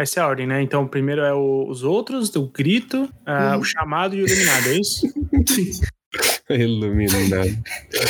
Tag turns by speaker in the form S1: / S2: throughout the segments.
S1: Essa é a ordem, né? Então, o primeiro é o- os outros, o grito,
S2: Uhum.
S1: o chamado e o iluminado, é isso?
S2: Sim.
S3: Iluminado.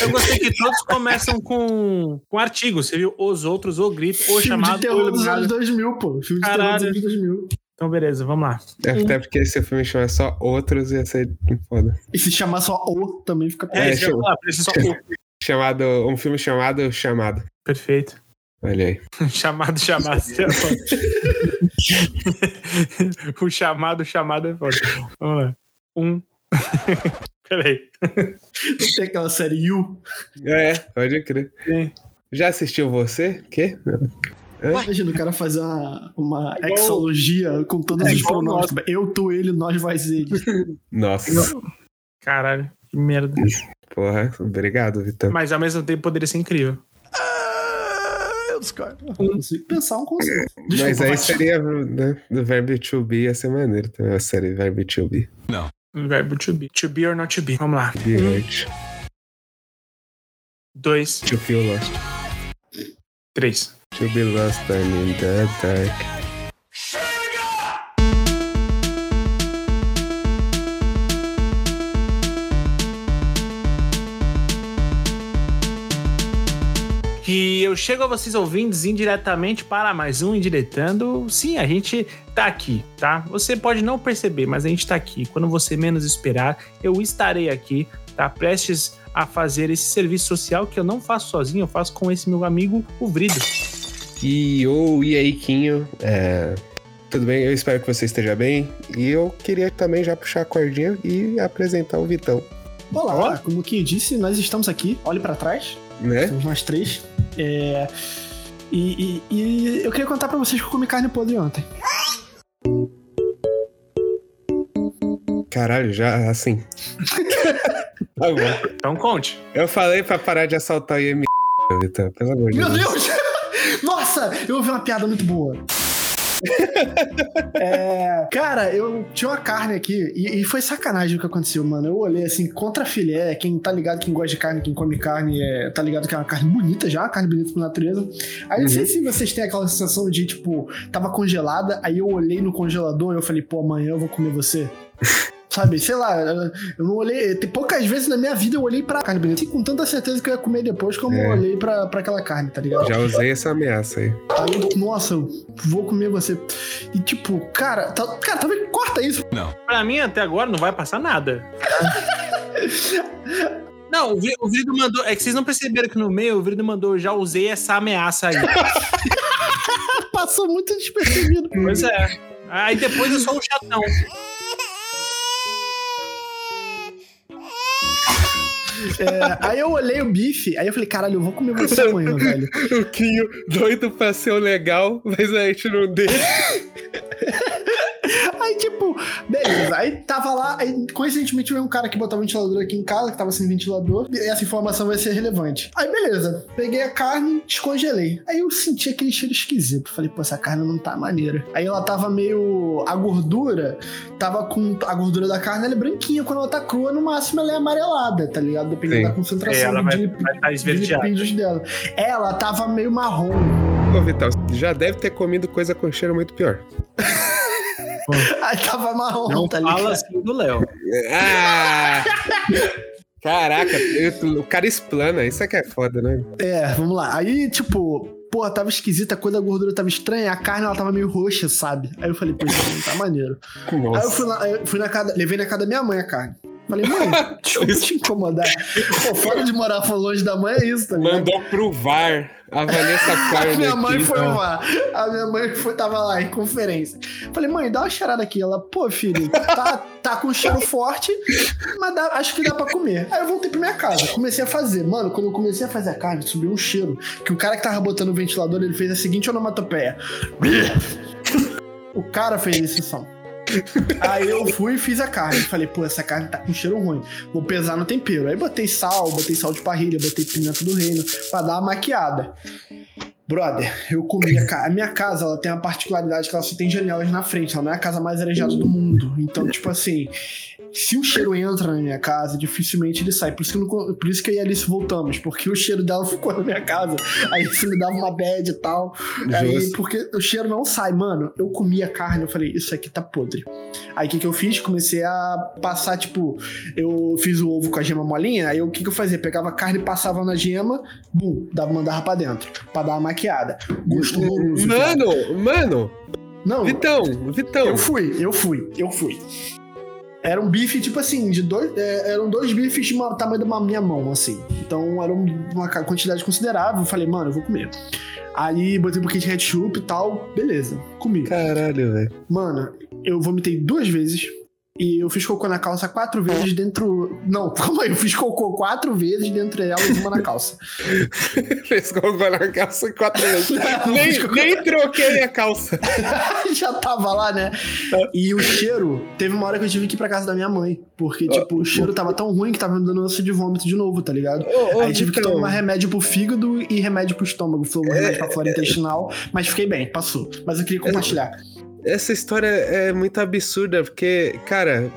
S1: Eu gostei que todos começam com, com artigo. Você viu os outros, o grito, o
S2: Filme
S1: chamado,
S2: de
S1: o
S2: terror dos anos
S1: iluminado.
S2: 2000, pô. Filme de terror
S1: Caralho.
S2: dos anos 2000.
S1: Então, beleza, vamos lá.
S3: Até porque se o filme chamar só outros, ia ser foda.
S2: E se chamar só O, também fica
S1: É,
S3: É,
S1: precisa só o.
S3: Chamado, um filme chamado Chamado.
S1: Perfeito.
S3: Olha aí.
S1: chamado, chamado. é o chamado, chamado é foda. Vamos lá. Um. Peraí.
S2: Tem aquela série You.
S3: É, pode crer.
S1: Sim.
S3: Já assistiu você? Quê?
S2: Imagina o cara fazer uma, uma
S1: É
S2: exologia com todos
S1: É
S2: os pronomes. Eu, tu, ele, nós, vais, ele.
S3: Nossa.
S1: Caralho, que merda.
S3: Porra, obrigado, Vitor.
S1: Mas ao mesmo tempo poderia ser incrível.
S2: Eu discordo. Não consigo pensar um conceito.
S3: Mas
S2: Desculpa,
S3: aí
S2: vai.
S3: seria né, do verbo to be, ia ser maneiro também, a série verbo to be.
S1: Um verbo to be. To be or not to be. Vamos lá.
S3: Be
S1: Um,
S3: hurt.
S1: dois,
S3: To feel lost.
S1: três.
S3: To be lost and in the dark.
S1: E eu chego a vocês ouvintes indiretamente para mais um Indiretando. Sim, a gente tá aqui, tá? Você pode não perceber, mas a gente tá aqui. Quando você menos esperar, eu estarei aqui, tá? Prestes a fazer esse serviço social que eu não faço sozinho, eu faço com esse meu amigo, o Vrido.
S3: E ou e aí, Quinho? É, tudo bem? Eu espero que você esteja bem. E eu queria também já puxar a cordinha e apresentar o Vitão,
S2: Olá, como quem disse, nós estamos aqui. Olhe pra trás.
S3: né?
S2: Somos nós três. É, E, e- e eu queria contar pra vocês que eu comi carne podre ontem.
S3: Caralho, já assim. tá bom.
S1: Então conte.
S3: Eu falei pra parar de assaltar o IM, Vitão, pelo amor de
S2: Meu
S3: Deus.
S2: Deus! Nossa, eu ouvi uma piada muito boa. É, cara, eu tinha uma carne aqui e, e foi sacanagem o que aconteceu, mano. Eu olhei assim, contra filé, quem tá ligado, quem gosta de carne, quem come carne, é, tá ligado que é uma carne bonita já, uma carne bonita por natureza. Aí não sei se vocês têm aquela sensação de, tipo, tava congelada, aí eu olhei no congelador e eu falei, pô, amanhã eu vou comer você. Sabe, sei lá, eu não olhei. Tem poucas vezes na minha vida eu olhei pra carne. E com tanta certeza que eu ia comer depois, como
S3: É.
S2: eu olhei pra, pra aquela carne, tá ligado?
S3: Já usei essa ameaça aí.
S2: Aí, eu, nossa, eu vou comer você. E tipo, cara, tá, cara, talvez corta isso.
S1: Pra mim, até agora, não vai passar nada. Não, o o Vrido mandou. É que vocês não perceberam que no meio o Vrido mandou, já usei essa ameaça aí.
S2: Passou muito despercebido.
S1: pois é. Aí depois eu sou o chatão.
S2: É, aí eu olhei o bife, aí eu falei, caralho, eu vou comer você amanhã, velho.
S3: O Quinho doido pra ser o legal, mas a gente não deixa.
S2: Tipo, beleza. Aí tava lá, aí coincidentemente veio um cara que botava ventilador aqui em casa, que tava sem ventilador, e essa informação vai ser relevante. Aí, beleza. Peguei a carne, descongelei. Aí eu senti aquele cheiro esquisito. Falei, pô, essa carne não tá maneira. Aí ela tava meio. A gordura tava com. A gordura da carne ela é branquinha. Quando ela tá crua, no máximo ela é amarelada, tá ligado? Dependendo
S3: Sim.
S2: da concentração
S1: É, ela vai
S2: de,
S1: vai estar
S2: de
S1: esverdeada.
S2: lipídios dela. Ela tava meio marrom.
S3: Ô, Vital, já deve ter comido coisa com cheiro muito pior.
S2: Aí tava marrom,
S1: Não
S2: tá ligado?
S1: fala assim do Léo.
S3: Ah! Caraca, eu- o cara explana, isso é que é foda, né?
S2: É, vamos lá. Aí, tipo, porra, tava esquisita, a cor da gordura tava estranha, a carne ela tava meio roxa, sabe? Aí eu falei, pô, isso não tá maneiro. Aí eu
S3: Nossa.
S2: fui, lá, eu fui na casa, levei na casa da minha mãe a carne. Falei, mãe, desculpa te incomodar. Pô, fora de morar longe da mãe é isso, tá ligado?
S3: Mandou pro VAR.
S2: A
S3: carne
S2: minha
S3: aqui,
S2: mãe foi
S3: então.
S2: lá. A minha mãe foi, tava lá em conferência. Falei, mãe, dá uma cheirada aqui. Ela, pô, filho, tá, tá com cheiro forte, mas dá- acho que dá pra comer. Aí eu voltei pra minha casa, comecei a fazer. Mano, quando eu comecei a fazer a carne, subiu um cheiro. Que o cara que tava botando o ventilador, ele fez a seguinte onomatopeia. O cara fez esse som. Aí eu fui e fiz a carne. Falei, pô, essa carne tá com cheiro ruim. Vou pesar no tempero. Aí botei sal, botei sal de parrilha, botei pimenta do reino pra dar uma maquiada. Brother, eu comi a casa. A minha casa, ela tem uma particularidade que ela só tem janelas na frente. Ela não é a casa mais arejada do mundo. Então, tipo assim, se o cheiro entra na minha casa, dificilmente ele sai. Por isso que, eu não, por isso que eu e a Alice voltamos, porque o cheiro dela ficou na minha casa. Aí isso me dava uma bad e tal. Aí, porque o cheiro não sai, mano. Eu comi a carne, eu falei, isso aqui tá podre. Aí o que, que eu fiz? Comecei a passar, tipo, eu fiz o ovo com a gema molinha, aí o que, que eu fazia? Pegava a carne, passava na gema, bum, dava, mandava pra dentro, pra dar uma maquiada. Gosto horroroso. cara.
S3: Mano, mano,
S2: Não,
S3: Vitão, Vitão.
S2: eu fui, eu fui, eu fui. Era um bife, tipo assim, de dois. é, eram dois bifes de uma, tamanho da minha mão, assim. Então era um- uma quantidade considerável. Eu falei, mano, eu vou comer. Aí botei um pouquinho de ketchup e tal, beleza, comi.
S3: Caralho, velho.
S2: Mano, eu vomitei duas vezes. E eu fiz cocô na calça quatro vezes dentro. Não, calma aí, eu fiz cocô quatro vezes dentro delas, uma na calça.
S3: Fez gol na calça quatro vezes.
S2: Não,
S3: nem,
S2: cocô-
S3: nem troquei a calça.
S2: Já tava lá, né? E o cheiro, teve uma hora que eu tive que ir pra casa da minha mãe. Porque, tipo, o cheiro tava tão ruim que tava me dando ânsia de vômito de novo, tá ligado?
S3: Ô,
S2: Aí tive que
S3: Vitão,
S2: tomar remédio pro fígado e remédio pro estômago. Foi um remédio pra flora intestinal, mas fiquei bem, passou. Mas eu queria compartilhar.
S3: Essa história é muito absurda, porque, cara,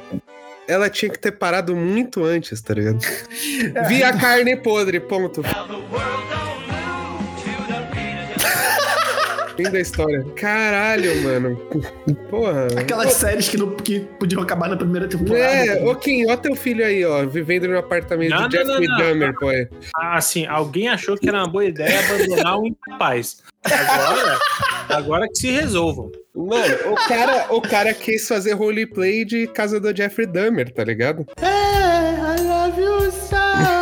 S3: ela tinha que ter parado muito antes, tá ligado? Vi a carne podre, ponto. Fim da história. Caralho, mano. Porra.
S2: Aquelas séries que, não, que podiam acabar na primeira temporada.
S3: É, ô Kim, ó teu filho aí, ó, vivendo no apartamento
S1: Não,
S3: de Jeffrey
S1: não, não.
S3: Dahmer, pô. é.
S1: Ah, assim, alguém achou que era uma boa ideia abandonar um incapaz. Agora, agora que se resolvam.
S3: Mano, o cara, o cara quis fazer roleplay de casa do Jeffrey Dahmer, tá ligado?
S2: É, I love you so.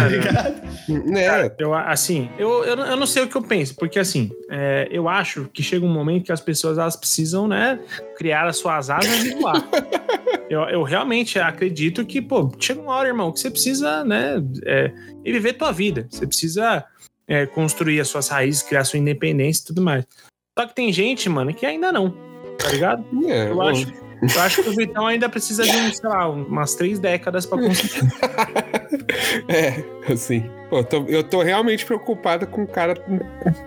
S2: Tá
S1: Mano.
S2: ligado?
S3: Né?
S1: Eu, assim, eu, eu, não- eu não sei o que eu penso, porque assim, é, eu acho que chega um momento que as pessoas elas precisam, né, criar as suas asas e voar. eu, eu realmente acredito que, pô, chega uma hora, irmão, que você precisa, né, é, e viver tua vida. Você precisa é, construir as suas raízes, criar sua independência e tudo mais. Só que tem gente, mano, que ainda não, tá ligado?
S3: É,
S1: Eu
S3: bom.
S1: acho, eu acho que o Vitão ainda precisa de, um, sei lá, umas três décadas pra conseguir.
S3: É, assim. Pô, eu tô, eu tô realmente preocupado com o cara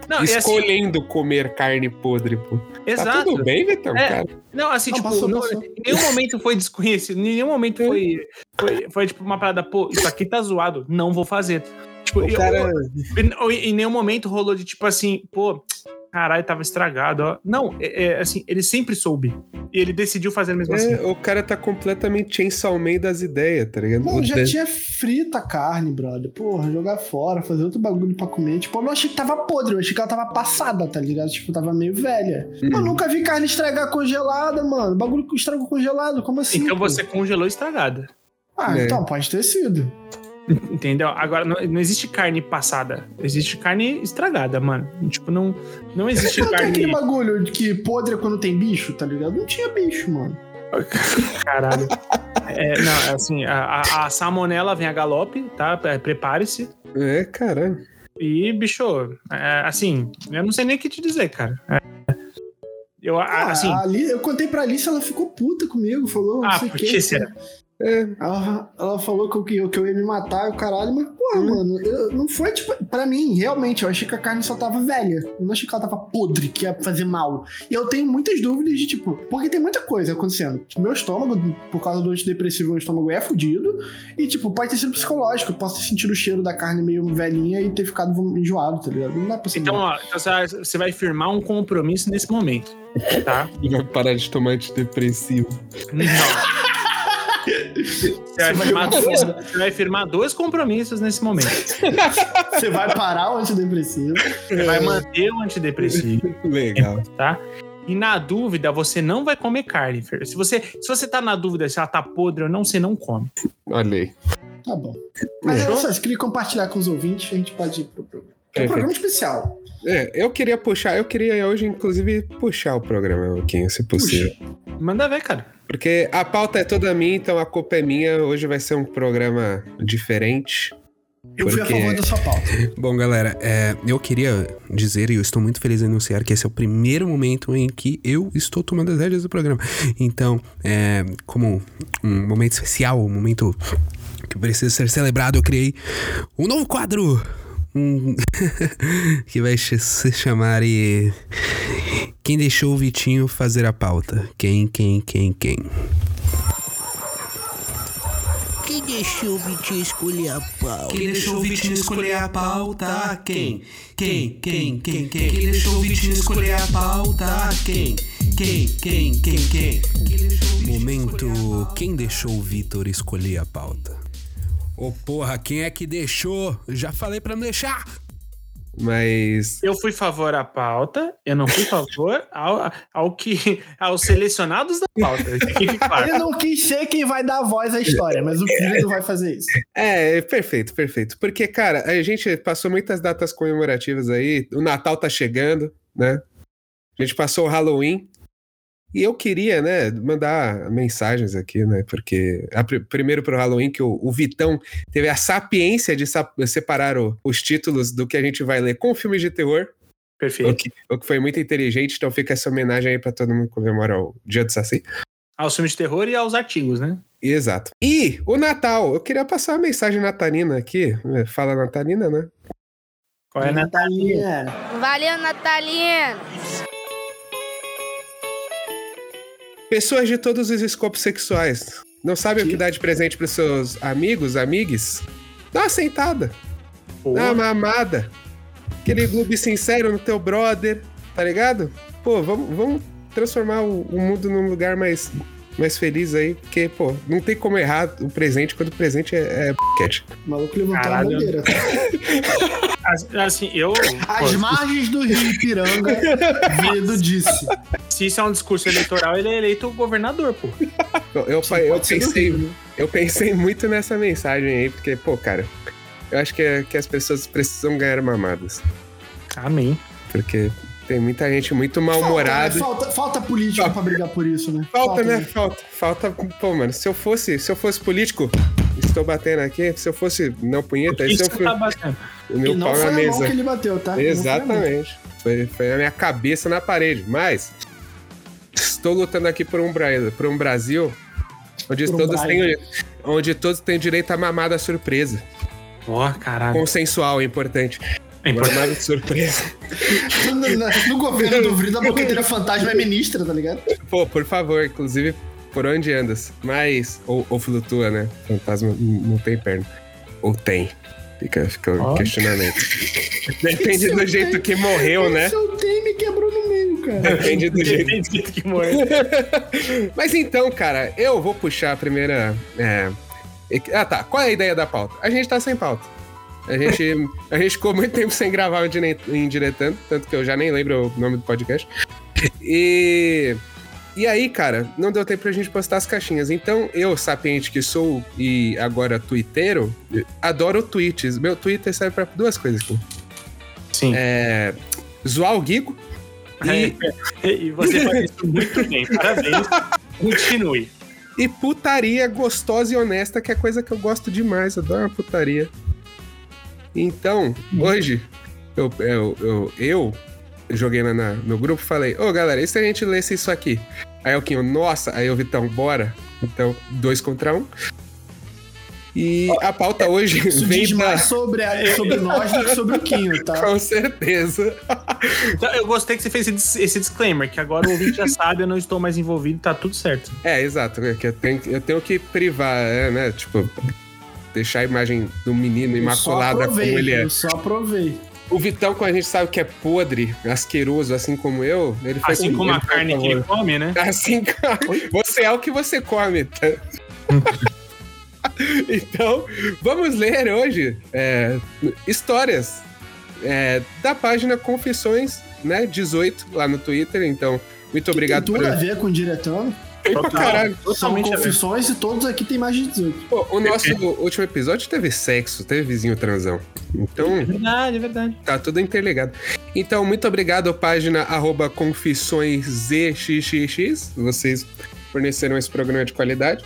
S1: Não, assim,
S3: escolhendo comer carne podre, pô. Tá
S1: exato.
S3: tudo bem, Vitão,
S1: É.
S3: cara?
S1: Não, assim,
S2: Não,
S1: tipo,
S2: passou,
S1: não-
S2: passou.
S1: em nenhum momento foi desconhecido, em nenhum momento foi, foi, foi, tipo, uma parada, pô, isso aqui tá zoado, não vou fazer. Tipo,
S3: O
S1: eu-
S3: cara...
S1: eu- em- em nenhum momento rolou de, tipo assim, pô, caralho, tava estragado, ó. Não, é, é, assim, ele sempre soube. E ele decidiu fazer mesmo assim.
S3: É, o cara tá completamente Chainsaw Man das ideias, tá ligado?
S2: Não,
S3: O
S2: já tinha frita a carne, brother. Porra, jogar fora, fazer outro bagulho pra comer. Tipo, eu não achei que tava podre, eu achei que ela tava passada, tá ligado? Tipo, tava meio velha.
S3: Hum.
S2: Eu nunca vi carne estragar congelada, mano. Bagulho que estragou congelado, como assim?
S1: Então
S2: pô?
S1: você congelou estragada.
S2: Ah,
S3: É.
S2: então, pode ter sido.
S1: Entendeu? Agora, não, não existe carne passada. Existe carne estragada, mano. Tipo, não, não existe
S2: Não tem aquele
S1: carne.
S2: bagulho de que podre é quando tem bicho, tá ligado? Não tinha bicho, mano.
S1: Caralho. É, não, assim, a, a, a salmonela vem a galope, tá? É, Prepare-se.
S3: É, caralho.
S1: E, bicho, é, assim, eu não sei nem o que te dizer, cara. É, eu,
S2: Ah,
S1: assim,
S2: a Ali- eu contei pra Alice, ela ficou puta comigo, falou, não
S1: Ah,
S2: sei o
S1: por
S2: que.
S1: que será?
S3: É,
S2: Ela, ela falou que eu, que eu- ia me matar e o caralho, mas, porra,
S1: Hum.
S2: mano, eu- não foi tipo. Pra mim, realmente, eu achei que a carne só tava velha. Eu não achei que ela tava podre, que ia fazer mal. E eu tenho muitas dúvidas de, tipo, porque tem muita coisa acontecendo. Meu estômago, por causa do antidepressivo, meu estômago é fudido. E, tipo, pode ter sido psicológico. Eu posso ter sentido o cheiro da carne meio velhinha e ter ficado enjoado, tá ligado? Não dá pra saber.
S1: então, ó, então você vai- firmar um compromisso nesse momento, tá?
S3: vai parar de tomar antidepressivo.
S1: Não. Você vai, firmar dois,
S2: fora.
S1: você vai firmar dois compromissos nesse momento.
S2: Você vai parar o antidepressivo.
S1: Você vai manter o antidepressivo,
S3: Legal.
S1: tá? E na dúvida, você não vai comer carne, Fer. Se você, se você tá na dúvida se ela tá podre ou não, você não come.
S3: Olha aí.
S2: Tá bom. Mas é só, se queria compartilhar com os ouvintes, a gente pode ir pro programa. É um programa especial.
S3: É, eu queria puxar, eu queria hoje, inclusive, puxar o programa, Kim, se possível.
S1: Manda ver, cara.
S3: Porque a pauta é toda minha, então a culpa é minha. Hoje vai ser um programa diferente.
S2: Eu fui a
S3: Porque-
S2: favor da sua pauta.
S4: Bom, galera, é, eu queria dizer, e eu estou muito feliz em anunciar, que esse é o primeiro momento em que eu estou tomando as rédeas do programa. Então, é, como um momento especial, um momento que precisa ser celebrado, eu criei um novo quadro! Que vai se chamar e... Quem deixou o Vitinho fazer a pauta? Quem, quem, quem, quem?
S5: Quem deixou o Vitinho escolher a pauta?
S4: Quem deixou o Vitinho escolher a pauta? Quem? Quem? Quem? Quem? Quem? Quem deixou o Vitinho escolher a pauta? Quem? Quem? Quem? Quem? Quem? Momento. Quem deixou o Vitor escolher a pauta? Ô porra, quem é que deixou? Já falei pra não deixar.
S3: Mas.
S1: Eu fui favor à pauta, eu não fui favor ao, ao que aos selecionados da pauta.
S2: Ele não quis ser quem vai dar voz à história, mas o filho não vai fazer isso.
S3: É, perfeito, perfeito. Porque, cara, a gente passou muitas datas comemorativas aí. O Natal tá chegando, né? A gente passou o Halloween. E eu queria, né, mandar mensagens aqui, né? Porque a, pr- primeiro pro Halloween, que o, o Vitão teve a sapiência de sa- separar o- os títulos do que a gente vai ler com filmes de terror. O
S1: Perfeito.
S3: que, o que foi muito inteligente, então fica essa homenagem aí pra todo mundo que comemora o Dia do Saci.
S1: Aos filmes de terror e aos artigos, né?
S3: Exato. E o Natal, eu queria passar uma mensagem natalina aqui. É, Fala natalina, né?
S1: Qual é, né?
S2: Natalinha.
S6: Valeu, Natalino!
S3: Pessoas de todos os escopos sexuais. Não sabem o que dar de presente pros seus amigos, amigues? Dá uma sentada,
S1: Pô,
S3: dá uma mamada. Aquele clube sincero no teu brother, tá ligado? Pô, vamos, vamos transformar o, o mundo num lugar mais, mais feliz aí, porque, pô, não tem como errar o presente quando o presente é, é p***.
S2: O maluco levantou
S1: Caralho.
S2: a bandeira.
S1: as- assim, eu.
S2: As
S1: pô,
S2: margens do Rio Ipiranga, Vedo disse.
S1: se isso é um discurso eleitoral, ele é eleito governador, pô.
S3: Eu, eu, eu pensei,
S2: né?
S3: Eu pensei muito nessa mensagem aí, porque, pô, cara, eu acho que, que as pessoas precisam ganhar mamadas.
S1: Amém.
S3: Porque tem muita gente muito
S2: Falta, né?
S3: mal-humorada.
S2: falta, falta político pra brigar por isso, né?
S3: Falta, né? Falta. Falta. Pô, mano, se eu fosse, se eu fosse político, estou batendo aqui, se eu fosse não punheta,
S1: Isso
S3: esse eu
S1: que
S3: fui
S1: tá batendo.
S3: O
S2: E
S3: meu
S2: não
S3: pau
S2: foi
S3: na
S2: a mão
S3: mesa.
S2: que ele bateu, tá?
S3: Exatamente. Foi, foi a minha cabeça na parede. Mas estou lutando aqui por um, por um Brasil onde
S2: Por um
S3: todos,
S2: Brasil.
S3: têm, onde todos têm direito a mamada surpresa.
S1: Ó, caralho.
S3: Consensual é importante.
S1: É importante.
S3: Mamada surpresa.
S2: No, no- no governo do Vrida, a boqueteira fantasma é ministra, tá ligado?
S3: Pô, por favor, inclusive, por onde andas? Mas. Ou, ou flutua, né? Fantasma não tem perna. Ou tem. Fica, fica o
S1: Ó.
S3: questionamento. Depende do jeito que morreu, né?
S2: Seu tem me quebrou no meio, cara.
S3: Depende do jeito.
S1: Tem jeito que morreu.
S3: Mas então, cara, eu vou puxar a primeira. é, Ah, tá. Qual é a ideia da pauta? A gente tá sem pauta. A gente, a gente ficou muito tempo sem gravar o Dire- em Diretando, tanto que eu já nem lembro o nome do podcast. E. E aí, cara, não deu tempo pra gente postar as caixinhas. Então, eu, sapiente que sou e agora twitteiro, adoro tweets. Meu Twitter serve pra duas coisas aqui.
S1: Sim.
S3: É. Zoar o Gigo. E,
S1: É, E você faz isso muito bem. Parabéns. Continue.
S3: E putaria gostosa e honesta, que é coisa que eu gosto demais. Adoro uma putaria. Então, hoje, eu, eu, eu, eu joguei lá na- no grupo e falei: Ô galera, e se a gente lesse isso aqui? Aí o Quinho, nossa, aí o Vitão, bora. Então, dois contra um. E a pauta hoje
S2: Isso
S3: vem
S2: diz
S3: da.
S2: mais sobre, a- sobre nós do que sobre o Quinho, tá?
S3: Com certeza.
S1: Então, eu gostei que você fez esse, esse disclaimer, que agora o ouvinte já sabe, eu não estou mais envolvido, tá tudo certo.
S3: É, exato. é que eu, tenho, eu tenho que privar, é, né? Tipo, deixar a imagem do menino
S2: Eu só
S3: imaculada como ele é.
S2: Eu só aprovei.
S3: O Vitão, quando a gente sabe que é podre, asqueroso, assim como eu, ele faz
S1: Assim como a carne que ele come, né?
S3: Assim, você é o que você come. tá? então, vamos ler hoje é, histórias é, da página Confissões, né? 18, lá no Twitter. Então, muito obrigado
S2: Tem
S3: por.
S2: tudo a ver com o diretando.
S3: Pra caralho.
S2: São confissões e todos aqui tem mais de 18.
S3: Pô, o nosso último episódio teve sexo, teve vizinho transão. Então,
S1: É verdade, é verdade.
S3: Tá tudo interligado. Então, muito obrigado, página arroba confissõeszxx. Vocês forneceram esse programa de qualidade.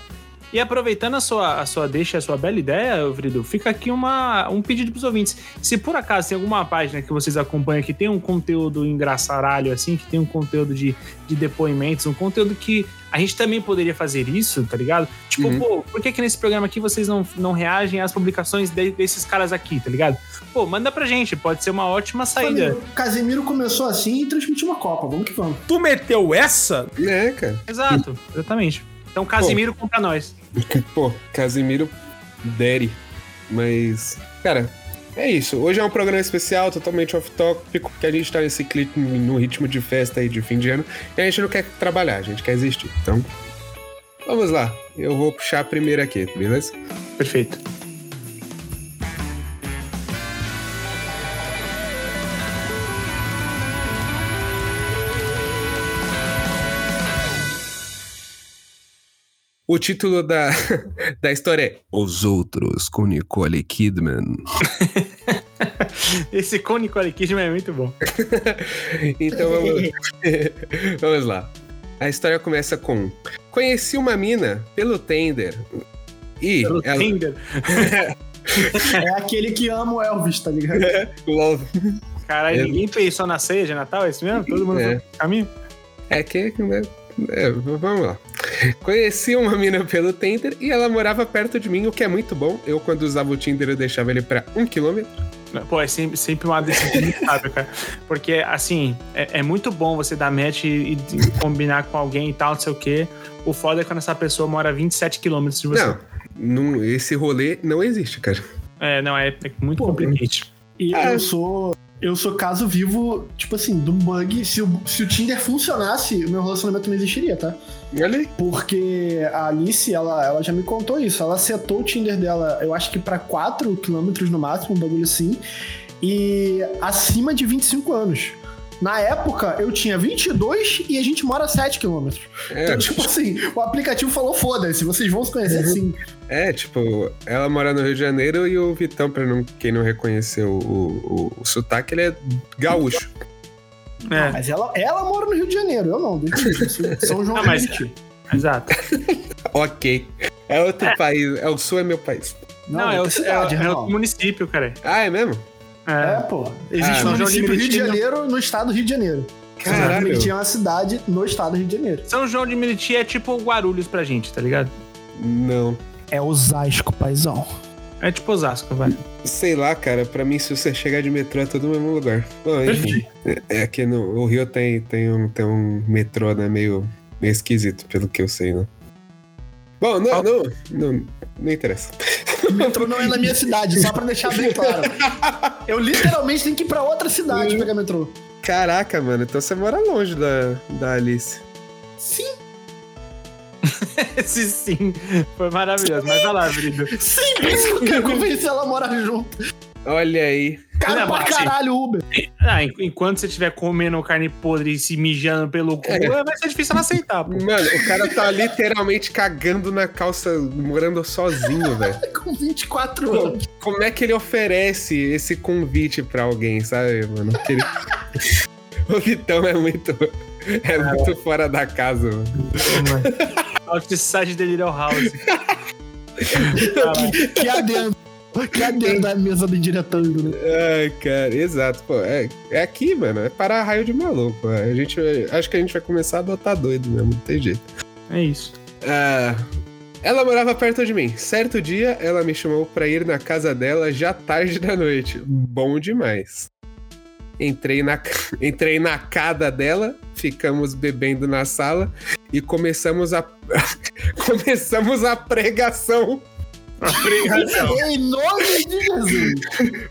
S1: E aproveitando a sua, a sua deixa, a sua bela ideia, Vrido, fica aqui uma, um pedido pros ouvintes. Se por acaso tem alguma página que vocês acompanham que tem um conteúdo engraçaralho, assim, que tem um conteúdo de, de depoimentos, um conteúdo que a gente também poderia fazer isso, tá ligado? Tipo,
S3: Uhum.
S1: pô, por que que nesse programa aqui vocês não, não reagem às publicações de- desses caras aqui, tá ligado? Pô, manda pra gente, pode ser uma ótima saída.
S2: Casemiro começou assim e transmitiu uma Copa. Vamos que vamos.
S7: Tu meteu essa?
S3: É, cara.
S1: Exato, exatamente. Então, Casimiro compra nós.
S3: Pô, Casimiro Daddy. Mas, cara, é isso. Hoje é um programa especial, totalmente off-topic, porque a gente tá nesse clipe no ritmo de festa aí de fim de ano e a gente não quer trabalhar, a gente quer existir. Então, vamos lá. Eu vou puxar a primeira aqui, beleza?
S1: Perfeito.
S3: O título da, da história é Os Outros, com Nicole Kidman.
S1: Esse com Nicole Kidman é muito bom.
S3: então vamos, vamos lá. A história começa com: Conheci uma mina pelo Tender. E
S1: Pelo
S3: ela,
S1: Tinder.
S2: É aquele que ama o Elvis, tá ligado?
S3: Love.
S1: Caralho,
S3: É.
S1: ninguém pensou na ceia de Natal, é isso mesmo? Todo mundo
S3: É.
S1: caminho?
S3: É que. né, é, vamos lá. Conheci uma mina pelo Tinder e ela morava perto de mim, o que é muito bom. Eu, quando usava o Tinder, eu deixava ele pra um quilômetro.
S1: Pô, é sempre, sempre uma decisão muito sábia, cara. Porque, assim, é, é muito bom você dar match e, e combinar com alguém e tal, não sei o quê. O foda é quando essa pessoa mora a 27 quilômetros de você.
S3: Não, não, esse rolê não existe, cara.
S1: É, não, é, é muito complicado.
S2: E
S3: Ah.
S2: eu sou. Eu sou caso vivo, tipo assim, de um bug. Se o, se o Tinder funcionasse, o meu relacionamento não existiria, tá?
S3: Olha.
S2: Porque a Alice, ela, ela já me contou isso. Ela setou o Tinder dela, eu acho que pra 4 quilômetros no máximo, um bagulho assim. E acima de 25 anos. Na época, eu tinha 22 e a gente mora a 7 quilômetros.
S3: É,
S2: Então, tipo assim, o aplicativo falou: foda-se, vocês vão se conhecer
S3: Uhum.
S2: sim.
S3: É, tipo, ela mora no Rio de Janeiro e o Vitão, pra não, quem não reconheceu o, o, o sotaque, ele é gaúcho.
S1: É.
S2: Mas ela, ela mora no Rio de Janeiro, eu não. São João
S1: Ah,
S2: de
S1: mas-. Exato.
S3: ok. É outro país. É o sul é meu país.
S1: Não, é,
S2: outra
S1: o,
S2: cidade,
S1: é, é outro município, cara.
S3: Ah, é mesmo?
S2: É,
S1: É.
S2: pô. Existe
S3: Ah,
S2: um
S1: São João de
S2: município Rio de Janeiro no estado do Rio de Janeiro. São João de
S3: Caralho.
S2: Meriti é uma cidade no estado do Rio de Janeiro.
S1: São João de Meriti é tipo Guarulhos pra gente, tá ligado?
S3: Não.
S2: É Osasco, paizão.
S1: É tipo Osasco, vai.
S3: Sei lá, cara, pra mim, se você chegar de metrô, é tudo no mesmo lugar. Bom, enfim. É, é que no, o Rio tem, tem, um, tem um metrô, né? Meio, meio esquisito, pelo que eu sei, né? Bom, não, não, não, não interessa.
S2: O metrô não é na minha cidade, só pra deixar bem claro. Eu literalmente tenho que ir pra outra cidade pegar metrô.
S3: Caraca, mano, então você mora longe da, da Alice.
S2: Sim,
S1: Esse sim foi maravilhoso. Mas vai lá, Brito.
S2: sim, por isso que eu quero convencer ela a morar junto.
S3: Olha aí.
S2: Cara,
S1: Não,
S2: pra
S1: assim-
S2: caralho, Uber.
S1: Ah, en- enquanto você estiver comendo carne podre e se mijando pelo cu,
S3: É.
S1: vai ser difícil ela aceitar, pô.
S3: Mano, o cara tá literalmente cagando na calça, morando sozinho, velho.
S2: Com 24
S3: Pô,
S2: anos.
S3: Como é que ele oferece esse convite pra alguém, sabe, mano? Ele- o Vitão é muito. É muito fora da casa, mano.
S1: Outside Delirial House.
S2: Que adendo. Que adendo da mesa do indiretando, né?
S3: Ai, cara, exato. Pô, é, é aqui, mano. É para raio de maluco. A gente, acho que a gente vai começar a adotar doido mesmo, não tem jeito.
S1: É isso.
S3: Ah, ela morava perto de mim. Certo dia, ela me chamou pra ir na casa dela já tarde da noite. Bom demais. Entrei na, entrei na casa dela, ficamos bebendo na sala e começamos a começamos a pregação.
S2: Em nome de Jesus.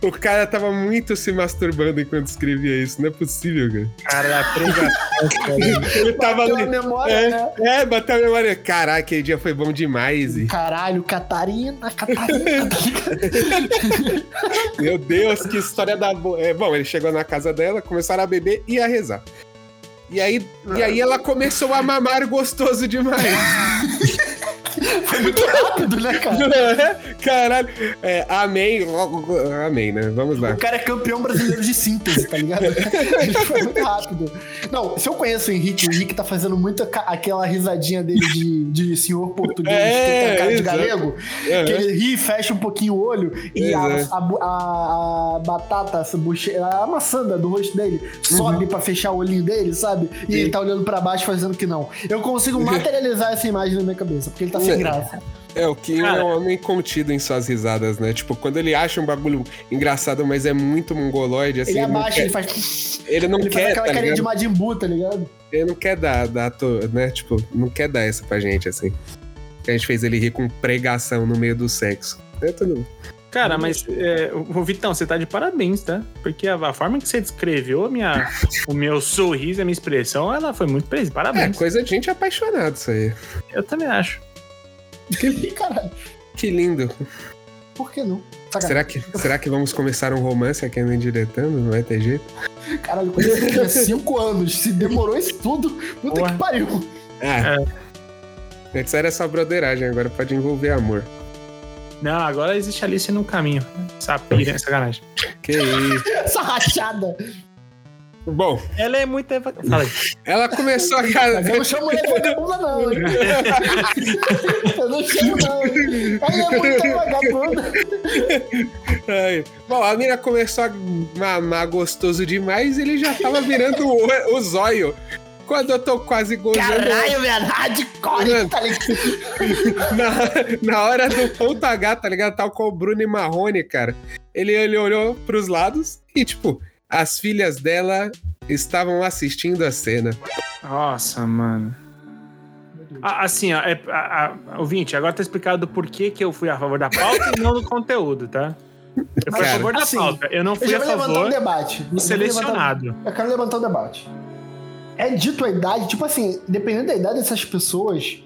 S3: O cara tava muito se masturbando enquanto escrevia isso, não é possível, cara.
S1: Cara, a pregação.
S3: Ele tava
S2: Bateu a
S3: ali.
S2: memória, né?
S3: É, é, bateu a memória. Caraca, aquele dia foi bom demais. E,
S2: Caralho, Catarina, Catarina.
S3: meu Deus, que história da boa. É, bom, ele chegou na casa dela, começaram a beber e a rezar. E aí, e aí ela começou a mamar gostoso demais.
S2: Foi muito rápido, né, cara?
S3: Caralho. É, amém. Amém, né? Vamos lá.
S2: O cara é campeão brasileiro de síntese, tá ligado? Ele foi muito rápido. Não, se eu conheço o Henrique, o Henrique tá fazendo muito aquela risadinha dele de, de senhor português,
S3: É,
S2: que cara de galego, que ele ri, fecha um pouquinho o olho e a,
S3: Exato.
S2: a bu- a- a batata, essa buche, a maçã do rosto dele sobe pra fechar o olhinho dele, sabe? E
S3: Sim.
S2: ele tá olhando pra baixo fazendo que não. Eu consigo materializar essa imagem na minha cabeça, porque ele tá sem
S3: É.
S2: graça.
S3: É, o Kim
S1: Cara.
S3: é um homem contido em suas risadas, né? Tipo, quando ele acha um bagulho engraçado, mas é muito mongoloide, assim.
S2: Ele
S3: não
S2: abaixa,
S3: quer-
S2: ele faz.
S3: ele não
S2: Ele faz
S3: quer,
S2: aquela
S3: tá
S2: carinha de? Majin Buu, tá ligado?
S3: Ele não quer dar, dar to- né? Tipo, não quer dar essa pra gente, assim. A gente fez ele rir com pregação no meio do sexo. É tudo.
S1: Cara, mas, é, ô Vitão, você tá de parabéns, tá? Porque a, a forma que você descreveu a minha, o meu sorriso, a minha expressão, ela foi muito presa.
S3: É,
S1: Parabéns.
S3: coisa de gente apaixonada isso aí.
S1: Eu também acho.
S2: Caralho,
S3: Que lindo.
S2: por que não? Sacanagem.
S3: Será que, será que vamos começar um romance aqui no Indiretando? Não vai ter jeito?
S2: Caralho, eu há cinco anos. Se demorou isso tudo, puta
S1: Porra.
S2: que pariu.
S3: Ah. Antes era só broderagem, agora pode envolver amor.
S1: Não, agora existe Alice no caminho. Essa pira, é sacanagem.
S3: Que isso.
S2: Essa rachada.
S3: Bom,
S1: Ela é muito. Fala aí.
S3: ela começou a
S2: Mas eu não chamo ele de vagabunda, não. Eu não chamo, não. Ela é muito vagabunda.
S3: Bom, a mina começou a mamar gostoso demais e ele já tava virando o, o zóio. Quando eu tô quase gozando.
S2: Caralho, velho. Hardcore, tá ligado?
S3: na, na hora do ponto H, tá ligado? Tal com o Bruno e Marrone, cara. Ele, ele olhou pros lados e, tipo, as filhas dela estavam assistindo a cena.
S1: Nossa, mano. Ah, Assim, ó, é, a, a, ouvinte, agora tá explicado do porquê que eu fui a favor da pauta e não do conteúdo, tá? Eu fui
S3: Cara,
S1: a favor da
S2: assim,
S1: pauta. Eu não
S2: Eu
S1: fui
S2: já
S1: a
S2: vou levantar um
S1: favor
S2: debate.
S1: do selecionado.
S2: Eu quero levantar um debate. É dito a idade, tipo assim, dependendo da idade dessas pessoas,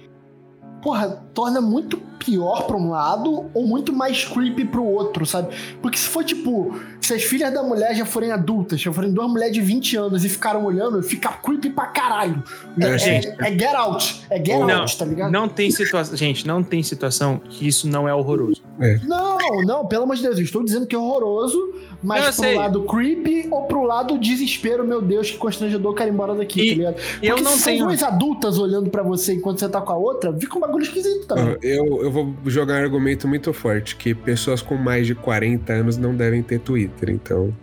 S2: porra, torna muito pior pra um lado ou muito mais creepy pro outro, sabe? Porque se for tipo, se as filhas da mulher já forem adultas, já forem duas mulheres de 20 anos e ficaram olhando, fica creepy pra caralho. É,
S3: É,
S2: é-
S1: gente.
S2: é get out. É get
S1: Não,
S2: out, tá ligado?
S1: Não tem situação. Gente, não tem situação que isso não é horroroso.
S2: Não, não, pelo amor de Deus, eu estou dizendo que é horroroso, mas
S1: Eu
S2: pro
S1: sei.
S2: lado creepy ou pro lado desespero, meu Deus, que constrangedor, quero ir embora daqui,
S1: E
S2: tá ligado?
S1: E eu
S2: Porque
S1: não
S2: se
S1: tenho.
S2: são duas adultas olhando pra você enquanto você tá com a outra, fica um bagulho esquisito também.
S3: Eu, eu vou jogar um argumento muito forte, que pessoas com mais de 40 anos não devem ter Twitter, então...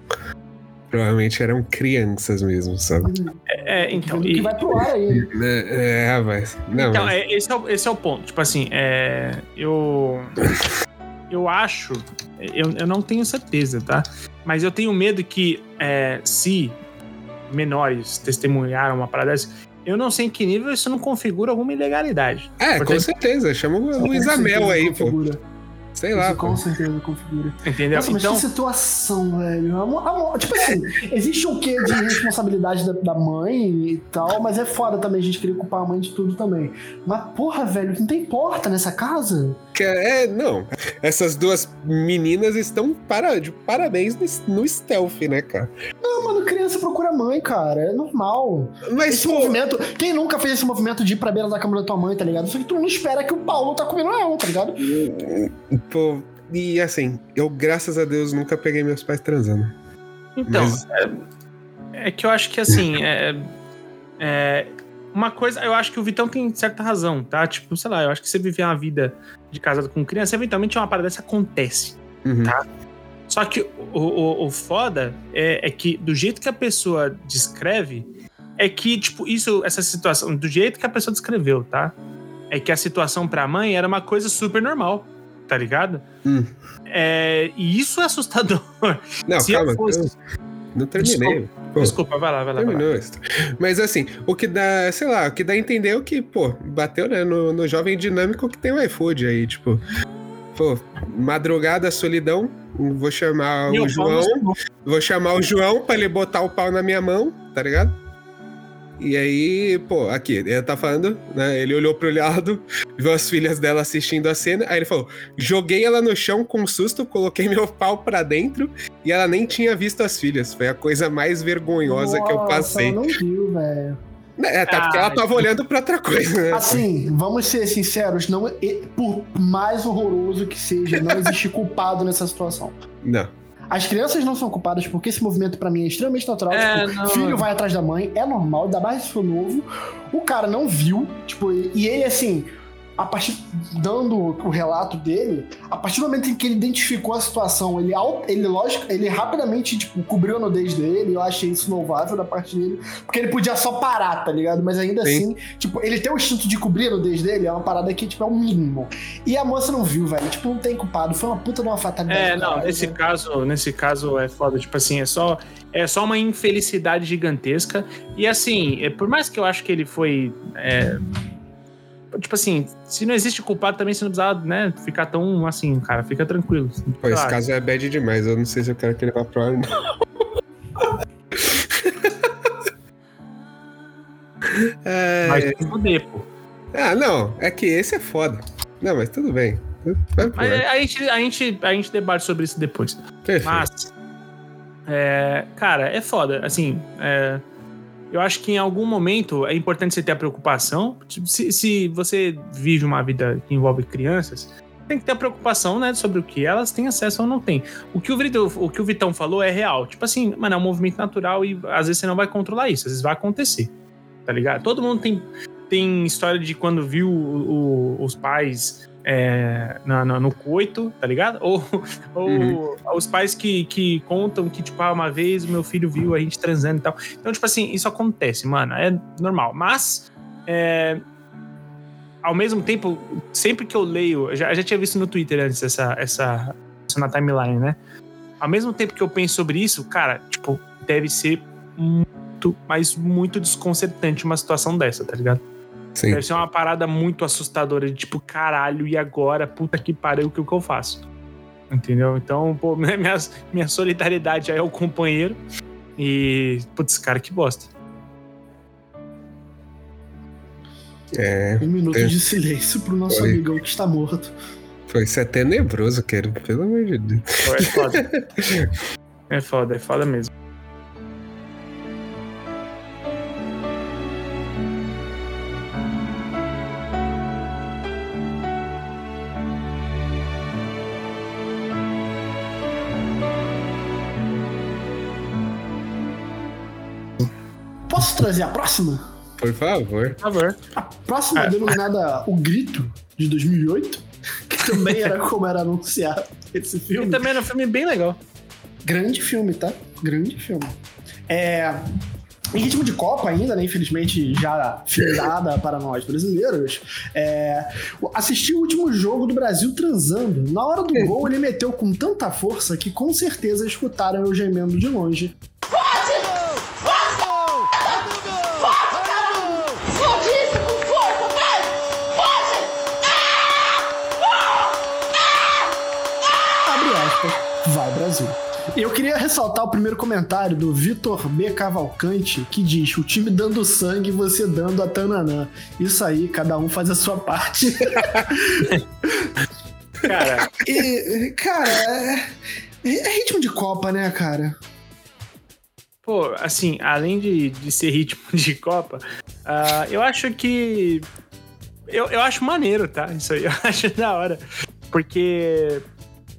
S3: Provavelmente eram crianças mesmo, sabe?
S1: É, então.
S2: que
S1: e-
S2: vai pro ar aí.
S3: É, é rapaz. Não,
S1: Então,
S3: mas-
S1: é, esse, é o, esse é o ponto. Tipo assim, é, eu. Eu acho. Eu, eu não tenho certeza, tá? Mas eu tenho medo que é, se menores testemunharam uma parada dessa, eu não sei em que nível isso não configura alguma ilegalidade.
S3: É, com
S1: Porque-
S3: certeza. Chama o Luísa
S2: Com
S3: Mel
S2: certeza
S3: aí, pô. Sei lá,
S2: Isso
S3: pô.
S2: com certeza configura.
S1: Entendeu?
S2: Nossa, mas
S1: então,
S2: que situação, velho. Tipo assim, existe um quê de responsabilidade da, da mãe e tal, mas é foda também a gente querer culpar a mãe de tudo também. Mas, porra, velho, não tem porta nessa casa?
S3: Que É, não. Essas duas meninas estão para, de parabéns no, no stealth, né, cara?
S2: Não, mano, criança procura mãe, cara. É normal.
S3: Mas,
S2: Esse
S3: pô,
S2: movimento. Quem nunca fez esse movimento de ir pra beira da cama da tua mãe, tá ligado? Só que tu não espera que o Paulo tá comendo ela, tá ligado?
S3: pô, e assim, eu, graças a Deus, nunca peguei meus pais transando.
S1: então
S3: Mas-
S1: é, é que eu acho que assim. É, é, uma coisa, eu acho que o Vitão tem certa razão, tá? Tipo, sei lá, eu acho que você viver uma vida de casado com criança, eventualmente uma parada dessa acontece.
S3: Uhum.
S1: Tá. Só que o, o, o foda é, é que do jeito que a pessoa descreve, é que, tipo, isso, essa situação, do jeito que a pessoa descreveu, tá? É que a situação pra mãe era uma coisa super normal, tá ligado?
S3: Hum.
S1: É, e isso é assustador.
S3: Não,
S1: Se eu
S3: calma.
S1: fosse-
S3: eu Não terminei. Pô,
S1: Desculpa, vai lá, vai lá. Vai lá.
S3: terminou isso. Mas assim, o que dá, sei lá, o que dá a entender é o que, pô, bateu, né, no, no jovem dinâmico que tem o iFood aí, tipo. Pô, madrugada, solidão, vou chamar
S1: Meu
S3: o João. Vou chamar o João pra ele botar o pau na minha mão, tá ligado? E aí, pô, aqui, ele tá falando, né? Ele olhou pro lado, viu as filhas dela assistindo a cena, aí ele falou: joguei ela no chão com susto, coloquei meu pau pra dentro e ela nem tinha visto as filhas. Foi a coisa mais vergonhosa que eu
S2: Nossa,
S3: passei.
S2: ela não viu, velho.
S3: É, tá, porque
S1: Ah,
S3: ela tava olhando pra outra coisa, né?
S2: Assim, vamos ser sinceros, não, e- por mais horroroso que seja, não existe culpado nessa situação.
S3: Não.
S2: As crianças não são culpadas porque esse movimento pra mim é extremamente natural.
S1: É,
S2: tipo,
S1: não.
S2: filho vai atrás da mãe, é normal, ainda mais se for novo. O cara não viu, tipo, e ele assim, a partir dando o relato dele, a partir do momento em que ele identificou a situação, ele ele lógico, ele rapidamente tipo cobriu a nudez dele, eu achei isso louvável da parte dele, porque ele podia só parar, tá ligado? Mas ainda
S3: Sim.
S2: assim, tipo, ele tem o instinto de cobrir a nudez dele, é uma parada que tipo é o mínimo. E a moça não viu, velho, tipo, não tem culpado, foi uma puta de uma fatalidade.
S1: É, não, nesse
S2: né?
S1: caso, nesse caso é foda, tipo assim, é só é só uma infelicidade gigantesca. E assim, é, por mais que eu acho que ele foi é, tipo assim, se não existe culpado também, você não precisa, né, ficar tão assim, cara, fica tranquilo.
S3: Pô, esse caso é bad demais. Eu não sei se eu quero que ele vá pro ar, não. É,
S1: Mas se fuder, pô.
S3: Ah, não. É que esse é foda. Não, mas tudo bem.
S1: Mas a gente, a, gente, a gente debate sobre isso depois.
S3: Perfeito.
S1: Mas, é, cara, é foda. Assim, é, eu acho que em algum momento é importante você ter a preocupação. Tipo, se, se você vive uma vida que envolve crianças, tem que ter a preocupação, né, sobre o que elas têm acesso ou não têm. O que o, Vitão, o que o Vitão falou é real. Tipo assim, mano, é um movimento natural e às vezes você não vai controlar isso, às vezes vai acontecer. Tá ligado? Todo mundo tem, tem história de quando viu o- o- os pais é, na- na- no coito, tá ligado? Ou, ou
S3: Uhum.
S1: os pais que, que contam que, tipo, ah, uma vez o meu filho viu a gente transando e tal. Então, tipo assim, isso acontece, mano, é normal. Mas, é, ao mesmo tempo, sempre que eu leio, eu já, eu já tinha visto no Twitter antes essa, essa, isso na timeline, né? Ao mesmo tempo que eu penso sobre isso, cara, tipo, deve ser muito, mas muito desconcertante uma situação dessa, tá ligado?
S3: Sim.
S1: Deve ser uma parada muito assustadora, de tipo, caralho, e agora? Puta que pariu, o que, que eu faço? Entendeu? Então, pô, minha, minha solidariedade aí ao companheiro. E, putz, cara, que bosta.
S3: É,
S2: Um minuto
S3: É.
S2: de silêncio pro nosso
S3: Oi.
S2: amigão que está morto.
S3: foi, isso é tenebroso, quero. Pelo amor de Deus.
S1: É foda. é foda, é foda mesmo.
S2: Posso trazer a próxima?
S3: Por favor.
S1: Por favor.
S2: A próxima é denominada O Grito, de 2008, que também era como era anunciado esse
S1: E
S2: filme.
S1: também era um filme bem legal.
S2: Grande filme, tá? Grande filme. É. Em ritmo de Copa ainda, né? Infelizmente já findada para nós brasileiros. É, assisti o último jogo do Brasil transando. Na hora do gol, ele meteu com tanta força que com certeza escutaram eu gemendo de longe. Eu queria ressaltar o primeiro comentário do Vitor B. Cavalcante, que diz: o time dando sangue você dando a tananã. Isso aí, cada um faz a sua parte.
S1: Cara,
S2: E, cara, é, é ritmo de Copa, né, cara?
S1: pô, assim, além de, de ser ritmo de Copa, ah, eu acho que. Eu, eu acho maneiro, tá? Isso aí, eu acho da hora. Porque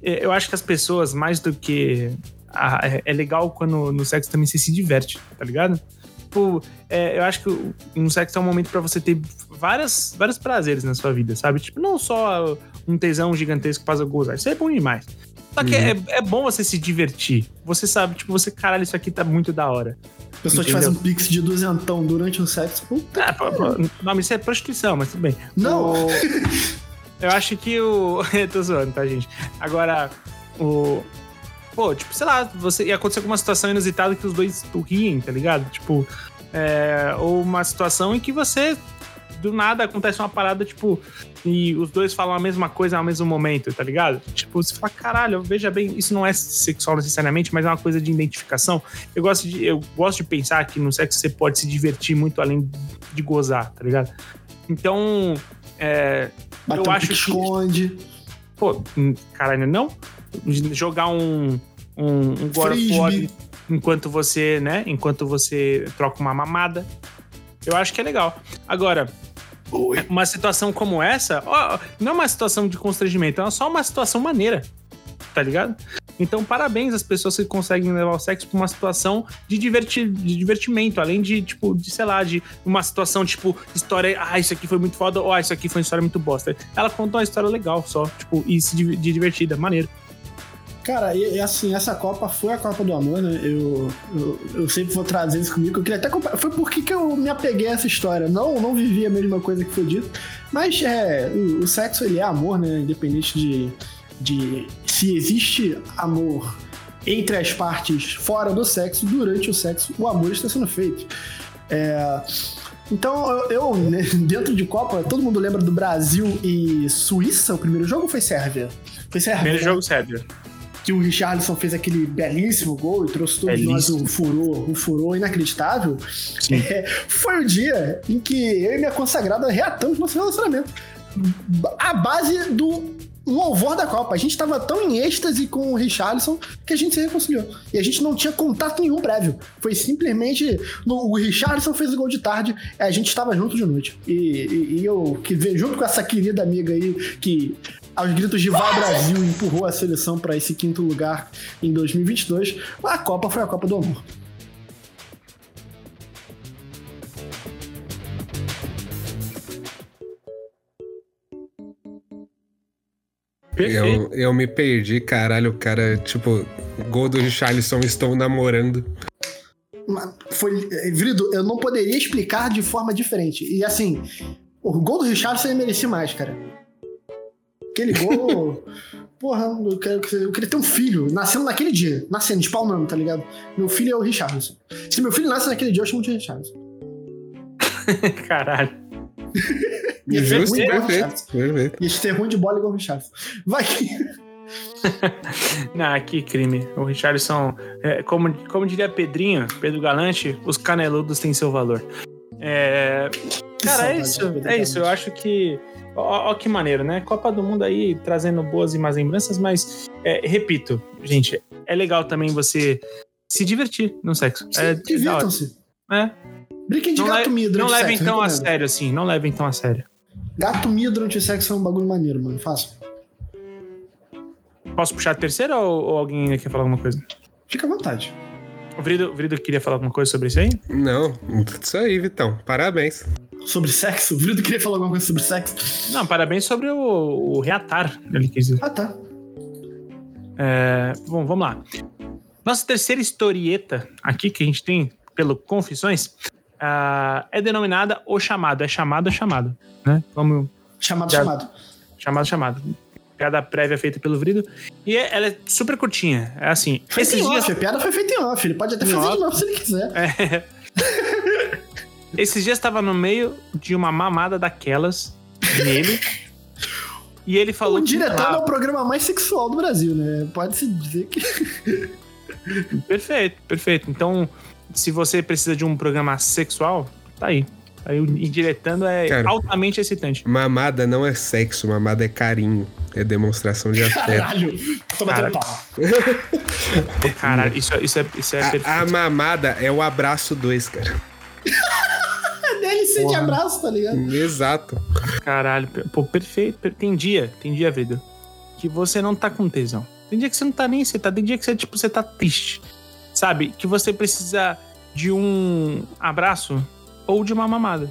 S1: eu acho que as pessoas, mais do que. ah, é- é legal quando no sexo também você se diverte, tá ligado? Tipo, é, eu acho que no sexo é um momento pra você ter várias, vários prazeres na sua vida, sabe? Tipo, não só um tesão gigantesco pra gozar. Isso é bom demais. Só que é, é bom você se divertir. Você sabe, tipo, você, caralho, isso aqui tá muito da hora.
S2: A pessoa te faz um pix de duzentão durante o sexo. Puta.
S1: Ah, pô, pô, não, isso é prostituição, mas tudo bem.
S2: Não.
S1: Eu acho que o. tô zoando, tá, gente? Agora, o. Pô, tipo, sei lá, você ia acontecer com uma situação inusitada que os dois riem, tá ligado? Tipo, é, ou uma situação em que você, do nada, acontece uma parada, tipo, e os dois falam a mesma coisa ao mesmo momento, tá ligado? Tipo, você fala, caralho, veja bem, isso não é sexual necessariamente, mas é uma coisa de identificação. Eu gosto de, eu gosto de pensar que no sexo você pode se divertir muito além de gozar, tá ligado? Então, é,
S2: Bater
S1: eu
S2: um
S1: acho que-
S2: esconde.
S1: pô, hum, caralho, não? Jogar um, um, um God of War
S2: Frisbee.
S1: enquanto você, né? Enquanto você troca uma mamada. Eu acho que é legal. Agora,
S2: Oi.
S1: uma situação como essa, ó, não é uma situação de constrangimento, é só uma situação maneira. Tá ligado? Então, parabéns às pessoas que conseguem levar o sexo pra uma situação de, diverti de divertimento, além de, tipo, de, sei lá, de uma situação, tipo, história, ah, isso aqui foi muito foda, ou ah, isso aqui foi uma história muito bosta. Ela contou uma história legal só, tipo, e se de divertida, maneiro.
S2: Cara, e, assim, essa Copa foi a Copa do Amor, né? Eu, eu, eu sempre vou trazer isso comigo. Eu queria até. Foi por que eu me apeguei a essa história. Não, não vivi a mesma coisa que foi dito. Mas é, o, o sexo ele é amor, né? Independente de, de se existe amor entre as partes fora do sexo, durante o sexo, o amor está sendo feito. É, Então, eu, né, dentro de Copa, todo mundo lembra do Brasil e Suíça, o primeiro jogo foi Sérvia? Foi Sérvia.
S1: Primeiro
S2: né?
S1: jogo Sérvia.
S2: Que o Richarlison fez aquele belíssimo gol e trouxe todos nós
S1: Belíssimo.
S2: um furor, um furor inacreditável. É, foi o dia em que eu e minha consagrada reatamos nosso relacionamento. A base do louvor da Copa. A gente tava tão em êxtase com o Richarlison que a gente se reconciliou. E a gente não tinha contato nenhum prévio. Foi simplesmente. no- o Richarlison fez o gol de tarde, a gente estava junto de noite. E, e- e eu, que junto com essa querida amiga aí, que aos gritos de Vai Brasil empurrou a seleção para esse quinto lugar em 2022, a Copa foi a Copa do Amor.
S1: Perfeito.
S3: Eu, eu me perdi, caralho. O cara, tipo, gol do Richarlison, estou namorando.
S2: Foi, eh, Vrido, eu não poderia explicar de forma diferente. E assim, o gol do Richardson ele merecia mais, cara. Aquele gol. porra, eu, quero, eu queria ter um filho, nascendo naquele dia, nascendo, spawnando, tá ligado? Meu filho é o Richardson. Se meu filho nasce naquele dia, eu chamo de Richardson.
S1: Caralho.
S2: Ser
S3: Justo,
S2: o
S3: perfeito, perfeito.
S2: Ia ser ruim de bola igual o Richardson. Vai que.
S1: Não, que crime. O Richardson, é, como, como diria Pedrinho, Pedro Galante, os caneludos têm seu valor. É, cara, é isso. É isso. Eu acho que. Ó, ó que maneiro, né? Copa do Mundo aí trazendo boas e más lembranças, mas é, repito, gente, é legal também você se divertir no sexo. É, é.
S2: Divirtam-se.
S1: É.
S2: Brinquem de
S1: Não,
S2: gato
S1: le-
S2: mia
S1: não levem tão a sério assim, não levem tão a sério.
S2: Gato mia durante sexo é um bagulho maneiro, mano. Faça.
S1: Posso puxar a terceira ou, ou alguém ainda quer falar alguma coisa?
S2: Fica à vontade.
S1: O Vrido, o Vrido queria falar alguma coisa sobre isso aí?
S3: Não, isso aí, Vitão. Parabéns.
S2: Sobre sexo? O Vrido queria falar alguma coisa sobre sexo?
S1: Não, parabéns sobre o, o reatar, ele quis dizer.
S2: Ah, tá.
S1: É, bom, vamos lá. Nossa terceira historieta aqui que a gente tem pelo Confissões ah, é denominada O Chamado. É chamado, é chamado. Né? Vamos.
S2: Chamado,
S1: Já-
S2: chamado.
S1: Chamado, chamado. Piada prévia feita pelo Vrido. E é- ela é super curtinha. É assim.
S2: Foi
S1: esses dias.
S2: off, a piada foi feita em off. Ele pode até
S1: Em
S2: fazer
S1: off.
S2: de novo se ele quiser.
S1: É. Esses dias estava no meio de uma mamada daquelas nele. e ele falou
S2: o
S1: que
S2: diretor é o programa mais sexual do Brasil, né? Pode-se dizer que.
S1: Perfeito, perfeito. Então, se você precisa de um programa sexual, tá aí. Aí o indiretando é
S3: Cara.
S1: altamente excitante.
S3: Mamada não é sexo, mamada é carinho. É demonstração de afeto.
S2: Caralho! Tô batendo
S1: Cara.
S2: pau.
S1: Caralho, isso, é- isso é, isso é perfeito.
S3: A, a mamada é o abraço dois, cara.
S2: É DLC de abraço, tá ligado?
S3: Exato.
S1: Caralho, pô, perfeito. per- Tem dia, tem dia, vida, que você não tá com tesão. Tem dia que você não tá nem excitado, tem dia que você, tipo, você tá triste. Sabe? Que você precisa de um abraço ou de uma mamada.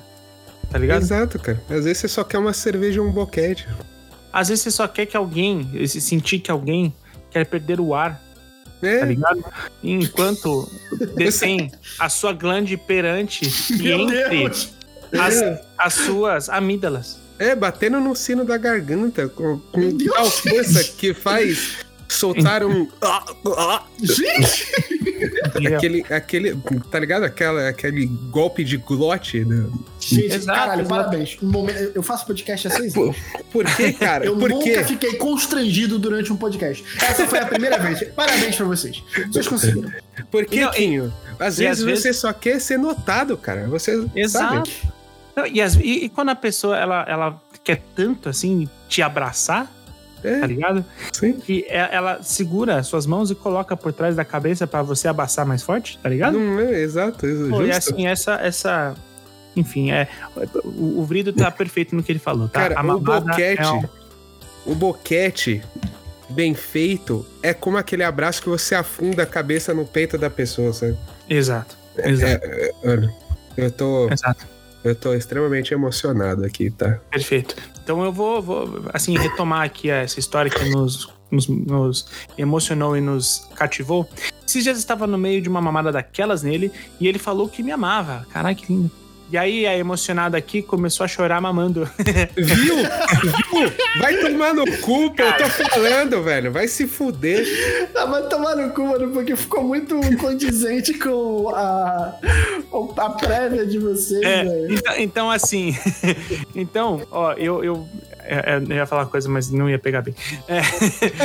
S1: Tá ligado?
S3: Exato, cara. Às vezes você só quer uma cerveja ou um boquete.
S1: Às vezes você só quer que alguém, se sentir que alguém quer perder o ar tá
S3: É,
S1: ligado? Enquanto detém a sua glande perante e entre as, as suas amígdalas.
S3: é, batendo no sino da garganta com, com tal força que faz soltar um.
S2: Gente!
S3: aquele, aquele. Tá ligado? Aquela, aquele golpe de glote. Né?
S2: Gente,
S1: Exato,
S2: caralho,
S1: exato.
S2: parabéns. Um momento- eu faço podcast há seis
S3: Por,
S2: anos.
S3: por que, cara?
S2: Eu
S3: por
S2: nunca
S3: quê?
S2: fiquei constrangido durante um podcast. Essa foi a primeira vez. Parabéns pra vocês. Vocês conseguiram.
S3: Por que, Quinho? Às
S1: e
S3: vezes
S1: às vezes-
S3: você só quer ser notado, cara. Você
S1: Exato.
S3: sabe?
S1: Não, E, as- e- e quando a pessoa ela, ela quer tanto assim te abraçar,
S3: É,
S1: tá ligado?
S3: sim.
S1: Que é- ela segura as suas mãos e coloca por trás da cabeça pra você abraçar mais forte, tá ligado?
S3: Não é exato, isso,
S1: Pô, e assim, essa, essa. Enfim, é. O, o Vrido tá perfeito no que ele falou, tá?
S3: Cara, o
S1: mamada
S3: boquete,
S1: é um-
S3: o boquete bem feito é como aquele abraço que você afunda a cabeça no peito da pessoa, sabe?
S1: Exato. Exato.
S3: Olha, eu tô,
S1: Exato.
S3: Eu tô extremamente emocionado aqui, tá?
S1: Perfeito. Então eu vou, vou, assim, retomar aqui essa história que nos, nos, nos emocionou e nos cativou. Esses dias estava no meio de uma mamada daquelas nele e ele falou que me amava. Caralho, que lindo. E aí a emocionada aqui começou a chorar mamando.
S3: Viu? Viu? Vai tomar no cu, pô. Eu tô falando, velho. Vai se fuder.
S2: Ah, vai tomar no cu, mano, porque ficou muito condizente com a, a prévia de vocês,
S1: É,
S2: velho.
S1: então, então, assim. então, ó, eu, eu, é, é, eu ia falar uma coisa, mas não ia pegar bem. É,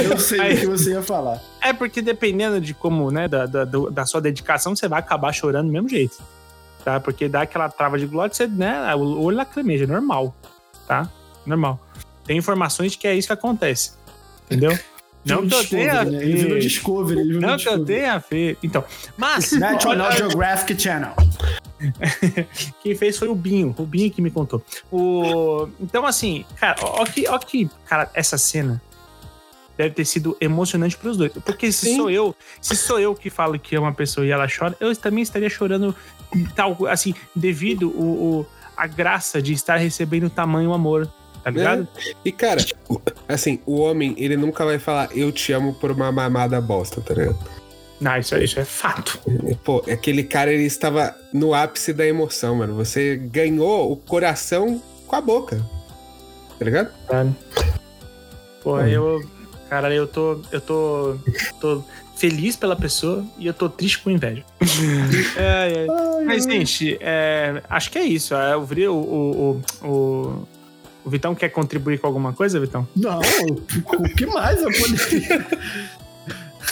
S2: Eu sei o que você ia falar.
S1: é porque dependendo de como, né, da, da, da sua dedicação, você vai acabar chorando do mesmo jeito. Tá? Porque dá aquela trava de glória, você, né, o olho lacrimeja, é normal. Tá? Normal. Tem informações de que é isso que acontece. Entendeu? Não que eu tenha.
S2: Discovery, né? Ele virou
S1: ver-
S2: Discovery, ele virou
S1: Não que eu tenha ver. Então, mas.
S2: National Geographic Channel.
S1: Quem fez foi o Binho, o Binho que me contou. O... Então, assim, cara, ó que, ó que, cara, essa cena deve ter sido emocionante pros dois. Porque se
S3: Sim.
S1: sou eu, se sou eu que falo que é uma pessoa e ela chora, eu também estaria chorando, tal, assim, devido o, o- a graça de estar recebendo tamanho amor, tá ligado?
S3: E, cara, assim, o homem, ele nunca vai falar eu te amo por uma mamada bosta, tá ligado?
S1: Não, isso, é- isso é fato.
S3: Pô, aquele cara, ele estava no ápice da emoção, mano. Você ganhou o coração com a boca. Tá ligado?
S1: Sabe? Pô, eu. Cara, eu tô. Eu tô. tô feliz pela pessoa e eu tô triste com inveja. É, é. Mas, gente, é, acho que é isso. É, o, Vri- o, o, o, o, o Vitão quer contribuir com alguma coisa, Vitão?
S2: Não, o que mais eu poderia.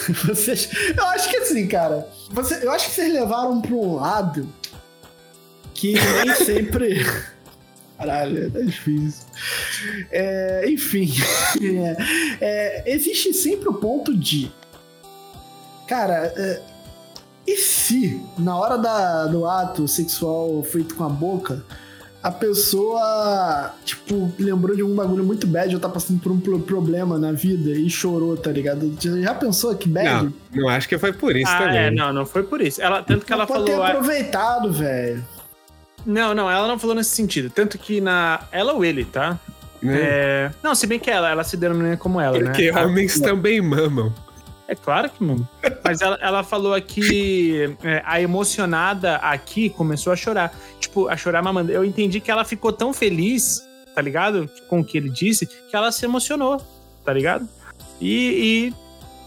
S2: Vocês. Eu acho que assim, cara. Você, eu acho que vocês levaram pra um lado que nem sempre. Caralho, tá difícil. É, enfim. É, é, existe sempre o ponto de. Cara, é, e se na hora da, do ato sexual feito com a boca, a pessoa, tipo, lembrou de um bagulho muito bad ou tá passando por um pro- problema na vida e chorou, tá ligado? Já já pensou que bad?
S3: Não, não acho que foi por isso
S1: ah,
S3: também.
S1: é, não, não foi por isso. Ela, tanto que ela
S2: pode
S1: falou.
S2: ter
S1: ah,
S2: aproveitado, velho.
S1: Não, não, ela não falou nesse sentido. Tanto que na. Ela ou ele, tá?
S3: né?
S1: É, não, se bem que ela, ela se denomina como ela,
S3: Porque
S1: né?
S3: homens também mamam.
S1: É claro que não. Mas ela, ela falou aqui, é, a emocionada aqui começou a chorar. Tipo, a chorar mamando. Eu entendi que ela ficou tão feliz, tá ligado? Com o que ele disse, que ela se emocionou, tá ligado? E.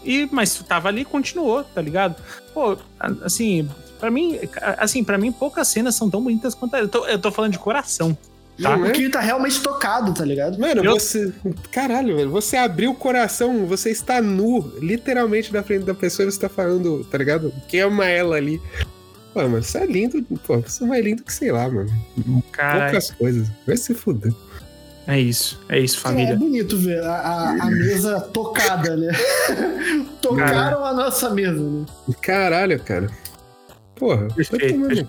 S1: e, e- mas tava ali e continuou, tá ligado? Pô, assim, pra mim, assim, para mim, poucas cenas são tão bonitas quanto a. Eu tô, eu tô falando de coração. Tá?
S3: É?
S2: Porque ele tá realmente tocado, tá ligado?
S3: Mano,
S1: Eu-
S3: você. Caralho, velho. Você abriu o coração, você está nu, literalmente na frente da pessoa e você tá falando, tá ligado? Que ama ela ali. Pô, mano, você é lindo. Pô, você é mais lindo que sei lá, mano.
S1: Cara,
S3: Poucas coisas. Vai se fuder.
S1: é isso. É isso,
S2: É
S1: família.
S2: bonito ver a, a- a mesa tocada, né? Tocaram a nossa mesa, né?
S3: Caralho, cara. Porra,
S1: Perfeito.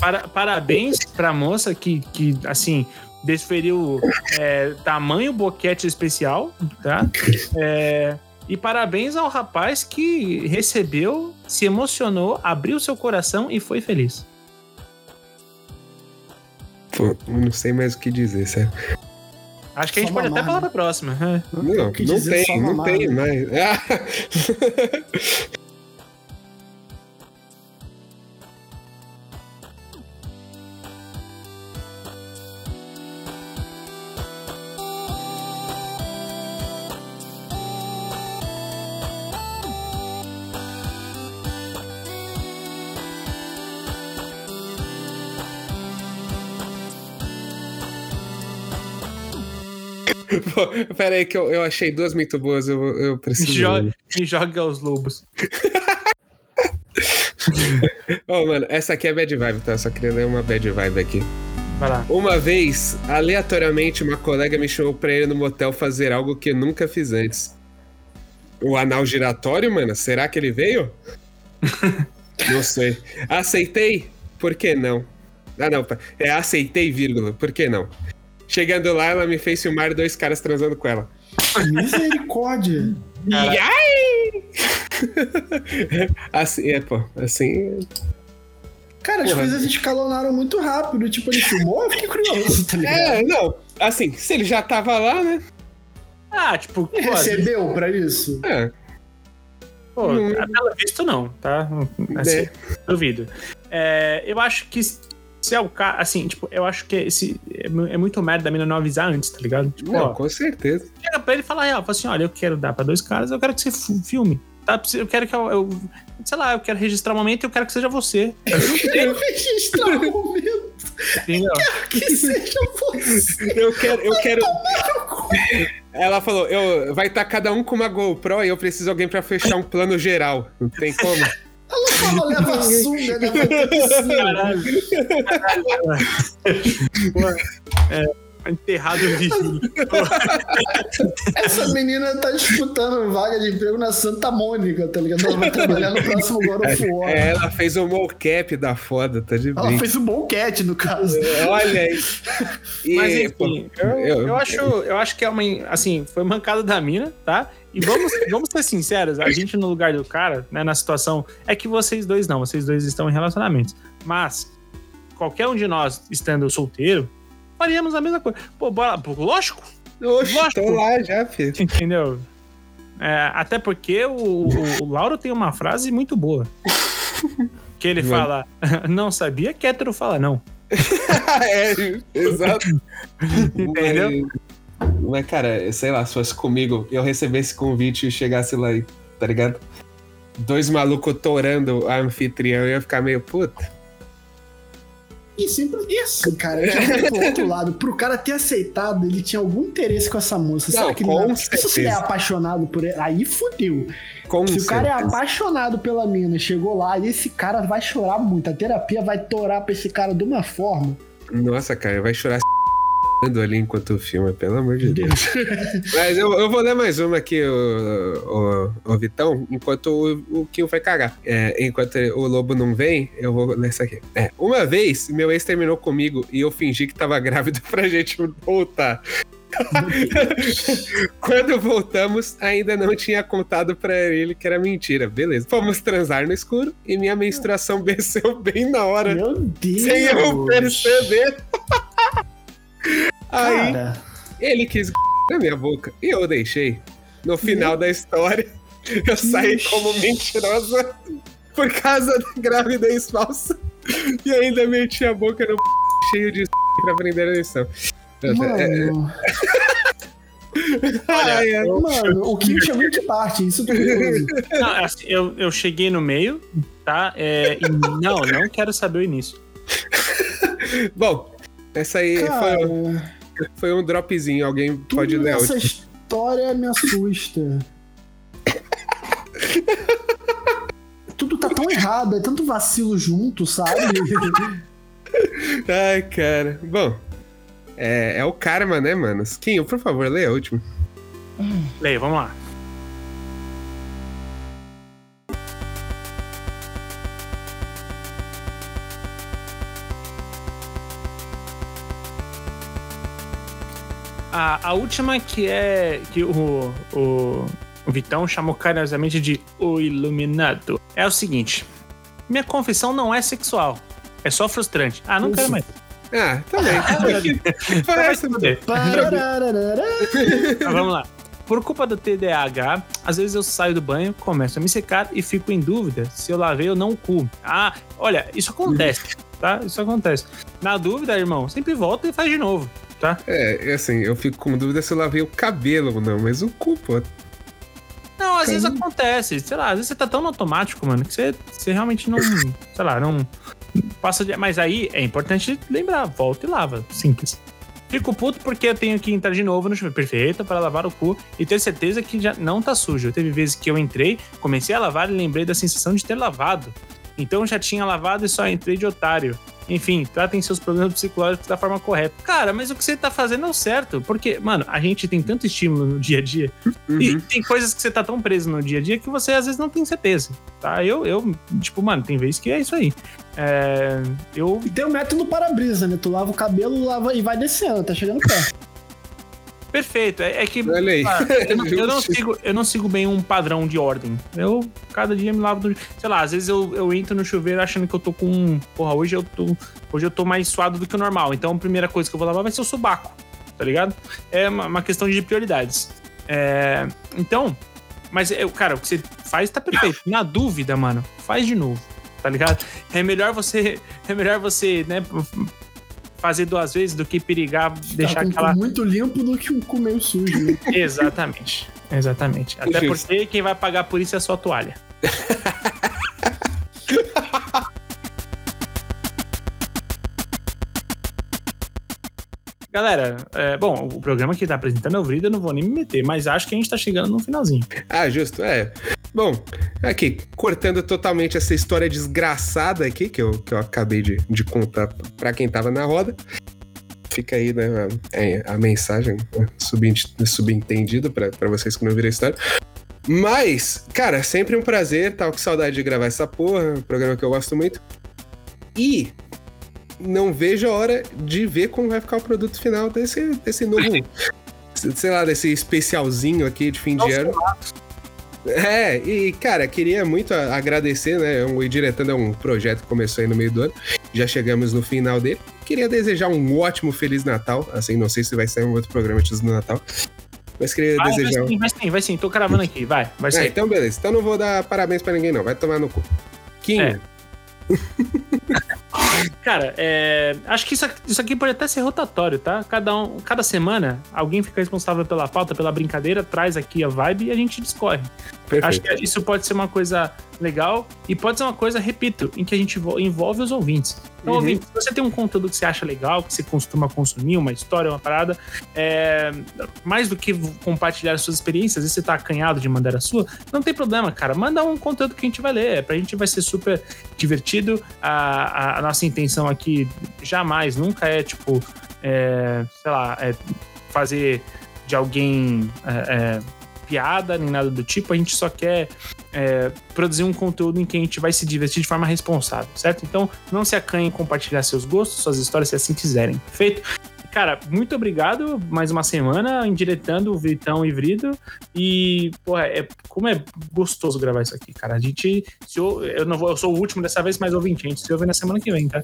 S1: Para- parabéns pra moça que, que assim, desferiu é, tamanho boquete especial, tá? É, e parabéns ao rapaz que recebeu, se emocionou, abriu seu coração e foi feliz.
S3: Pô, não sei mais o que dizer, sério.
S1: Acho que a
S2: Só
S1: gente pode até falar
S2: né?
S1: pra próxima. é.
S3: Não, não tem, não
S2: mamar,
S3: tem
S2: né?
S3: mais. Ah. pera aí que eu, eu achei duas muito boas, eu, eu
S1: Me
S3: preciso...
S1: joga, me joga aos lobos.
S3: Ô, mano, essa aqui é bad vibe, tá? Eu só queria ler uma bad vibe aqui.
S1: Vai lá.
S3: Uma vez, aleatoriamente, uma colega me chamou pra ir no motel fazer algo que eu nunca fiz antes. O anal giratório, mano? Será que ele veio? não sei. Aceitei? Por que não? Ah, não. É, aceitei, vírgula. Por que não? Chegando lá, ela me fez filmar dois caras transando com ela.
S2: Misericórdia.
S1: Caralho.
S3: Yai! assim, é, pô. Assim.
S2: Cara, as coisas escalonaram muito rápido. Tipo, ele filmou, eu fiquei curioso, tá ligado?
S3: É, não. Assim, se ele já tava lá, né?
S1: Ah, tipo,
S2: Ele
S1: pô,
S2: recebeu pra isso?
S3: É.
S1: Pô,
S3: Hum.
S1: pelo visto não, tá? Assim,
S3: É.
S1: duvido. É, eu acho que você é o cara, assim, tipo, eu acho que esse é, é muito merda da mina não avisar antes, tá ligado? Tipo,
S3: Não,
S1: ó,
S3: com certeza.
S1: chega pra ele e fala real, fala assim, olha, eu quero dar pra dois caras, eu quero que você filme. Tá? Eu quero que eu, eu- sei lá, eu quero registrar o momento e eu quero que seja você.
S2: Eu registrar o momento
S1: Entendeu?
S2: que seja você.
S3: Eu quero, eu quero. Ela falou, eu, vai estar cada um com uma GoPro e eu preciso de alguém pra fechar um plano geral. Não tem como.
S2: Ela falou, leva a sunga? Vai ter piscina.
S1: Caralho. Pô, é, enterrado vivo.
S2: Essa menina tá disputando vaga de emprego na Santa Mônica, tá ligado? Ela vai trabalhar no próximo God of War.
S3: É, ela fez o mocap da foda, tá de
S2: Ela
S3: brinco.
S2: fez um bom cat, no caso.
S3: Olha aí.
S1: Mas enfim, eu, eu acho, eu acho que é uma. Assim, foi mancada da mina, tá? E vamos, vamos ser sinceros, a gente no lugar do cara, né, na situação. É que vocês dois não, vocês dois estão em relacionamentos. Mas, qualquer um de nós estando solteiro, faríamos a mesma coisa. Pô, bora. pô, Lógico,
S3: Oxe,
S1: Lógico.
S3: tô lá já, filho.
S1: entendeu? É, até porque o, o, o Lauro tem uma frase muito boa. Que ele fala, não sabia que hétero fala não.
S3: é, exato.
S1: Entendeu?
S3: Mas, cara, sei lá, se fosse comigo, eu recebesse convite e chegasse lá aí, tá ligado? Dois malucos torando a anfitriã, eu ia ficar meio puta.
S2: E sempre isso, cara. Eu já pro outro lado. Pro cara ter aceitado, ele tinha algum interesse com essa moça. Será
S3: Não,
S2: que
S3: com
S2: não? Se você é
S3: certeza.
S2: apaixonado por ela, aí fodeu.
S3: Com
S2: Se o cara é
S3: certeza.
S2: apaixonado pela mina, chegou lá, e esse cara vai chorar muito. A terapia vai torar pra esse cara de uma forma.
S3: Nossa, cara, vai chorar ali enquanto filma, pelo amor de Deus. Mas eu, eu vou ler mais uma aqui, o, o, o Vitão, enquanto o, o vai cagar. É, enquanto o Lobo não vem, eu vou ler isso aqui. É, uma vez, meu ex terminou comigo e eu fingi que tava grávida pra gente voltar. Quando voltamos, ainda não tinha contado pra ele que era mentira. Beleza. Fomos transar no escuro e minha menstruação desceu bem na hora,
S2: Meu Deus.
S3: sem eu perceber. Aí,
S2: Cara,
S3: ele quis na minha boca e eu deixei. No final da história, eu saí como mentirosa por causa da gravidez falsa e ainda meti a boca no cheio de pra aprender a lição. É,
S2: mano,
S3: Ai, ai.
S2: mano, o Kim tinha muito parte, isso tudo.
S1: Não, assim, eu, eu cheguei no meio, tá? É, e não, não quero saber o início.
S3: Bom, essa aí
S2: Cara,
S3: foi, foi um dropzinho. Alguém pode
S2: tudo
S3: ler a
S2: nessa
S3: última.
S2: história me assusta. tudo tá tão errado, é tanto vacilo junto, sabe?
S3: Ai, cara. Bom, é, é o karma, né, mano? Skinho, por favor, lê a última.
S1: Leia, vamos lá. A, a última que é que o, o, o Vitão chamou carinhosamente de O Iluminado é o seguinte: minha confissão não é sexual, é só frustrante. Ah, não
S2: Ufa.
S1: quero mais.
S3: Ah, tá bem. Parece
S1: Fuder.
S2: Parararara.
S1: Mas vamos lá. Por culpa do TDAH, às vezes eu saio do banho, começo a me secar e fico em dúvida se eu lavei ou não o cu. Ah, olha, isso acontece, tá? Isso acontece. Na dúvida, irmão, sempre volta e faz de novo, tá?
S3: É, assim, eu fico com dúvida se eu lavei o cabelo ou não, mas o cu, pô.
S1: Não, às vezes acontece. Sei lá, às vezes você tá tão automático, mano, que você, você realmente não. sei lá, não. Passa de. Mas aí é importante lembrar, volta e lava. Simples. Fico puto porque eu tenho que entrar de novo no chuveiro perfeito para lavar o cu e ter certeza que já não tá sujo. Teve vezes que eu entrei, comecei a lavar e lembrei da sensação de ter lavado. Então eu já tinha lavado e só entrei de otário. Enfim, tratem seus problemas psicológicos da forma correta. Cara, mas o que você tá fazendo é o certo. Porque, mano, a gente tem tanto estímulo no dia a dia e
S3: Uhum.
S1: tem coisas que você tá tão preso no dia a dia que você às vezes não tem certeza, tá? Eu, eu tipo, mano, tem vezes que é isso aí. É, eu.
S2: E tem o método para-brisa, né? Tu lava o cabelo lava e vai descendo, tá chegando perto.
S1: Perfeito. É, é que. Ah, eu, não, eu não sigo, eu não sigo bem um padrão de ordem. Eu, cada dia, me lavo do. Sei lá, às vezes eu, eu entro no chuveiro achando que eu tô com. Porra, hoje eu tô. Hoje eu tô mais suado do que o normal. Então a primeira coisa que eu vou lavar vai ser o subaco. Tá ligado? É uma, uma questão de prioridades. É, então. Mas, eu, cara, o que você faz tá perfeito. Na dúvida, mano, faz de novo. Tá ligado? É melhor você, é melhor você, né, fazer duas vezes do que perigar deixar
S2: tá com
S1: aquela
S2: muito limpo do que um cu meio sujo. Né?
S1: Exatamente. Exatamente. Até
S3: Justo.
S1: porque quem vai pagar por isso é a sua toalha. Galera, é, bom, o programa que tá apresentando é o Vrida, eu não vou nem me meter, mas acho que a gente tá chegando no finalzinho.
S3: Ah, justo, é. Bom, aqui, cortando totalmente essa história desgraçada aqui, que eu, que eu acabei de, de contar pra quem tava na roda. Fica aí, né, a, a mensagem né, subent- subentendida pra vocês que não viram a história. Mas, cara, sempre um prazer, tava com saudade de gravar essa porra, um programa que eu gosto muito. E não vejo a hora de ver como vai ficar o produto final desse, desse novo, sei lá, desse especialzinho aqui de fim de ano. É, e cara, queria muito agradecer, né? O Indiretando é um projeto que começou aí no meio do ano. Já chegamos no final dele. Queria desejar um ótimo Feliz Natal. Assim, não sei se vai sair um outro programa antes do Natal. Mas queria
S1: vai
S3: desejar. um-
S1: sim, vai sim, vai sim. Tô cravando aqui, vai. Vai
S3: É,
S1: ser.
S3: então beleza. Então não vou dar parabéns pra ninguém, não. Vai tomar no cu. Kim,
S1: É. Cara, é, acho que isso aqui, isso aqui pode até ser rotatório, tá? Cada, um, cada semana, alguém fica responsável pela pauta, pela brincadeira, traz aqui a vibe e a gente discorre.
S3: perfeito.
S1: Acho que isso pode ser uma coisa legal e pode ser uma coisa, repito, em que a gente vo- envolve os ouvintes. Então,
S3: Uhum.
S1: ouvinte, se você tem um conteúdo que você acha legal, que você costuma consumir, uma história, uma parada, é, mais do que compartilhar as suas experiências, às vezes você tá acanhado de mandar a sua, não tem problema, cara. Manda um conteúdo que a gente vai ler. Pra gente vai ser super divertido. A, a- a nossa intenção aqui jamais, nunca é, tipo, é, sei lá, é fazer de alguém é, é, piada nem nada do tipo. A gente só quer é, produzir um conteúdo em que a gente vai se divertir de forma responsável, certo? Então, não se acanhe em compartilhar seus gostos, suas histórias, se assim quiserem. Perfeito? Cara, muito obrigado. Mais uma semana indiretando o Vitão e Vrido. E, porra, é, como é gostoso gravar isso aqui, cara. A gente. Se eu, eu não vou, eu sou o último dessa vez, mas ouvinte, a gente se ouve na semana que vem, tá?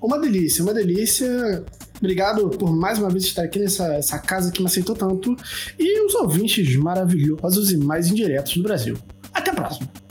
S2: Uma delícia, uma delícia. Obrigado por mais uma vez estar aqui nessa essa casa que me aceitou tanto. E os ouvintes maravilhosos e mais indiretos do Brasil. Até a próxima.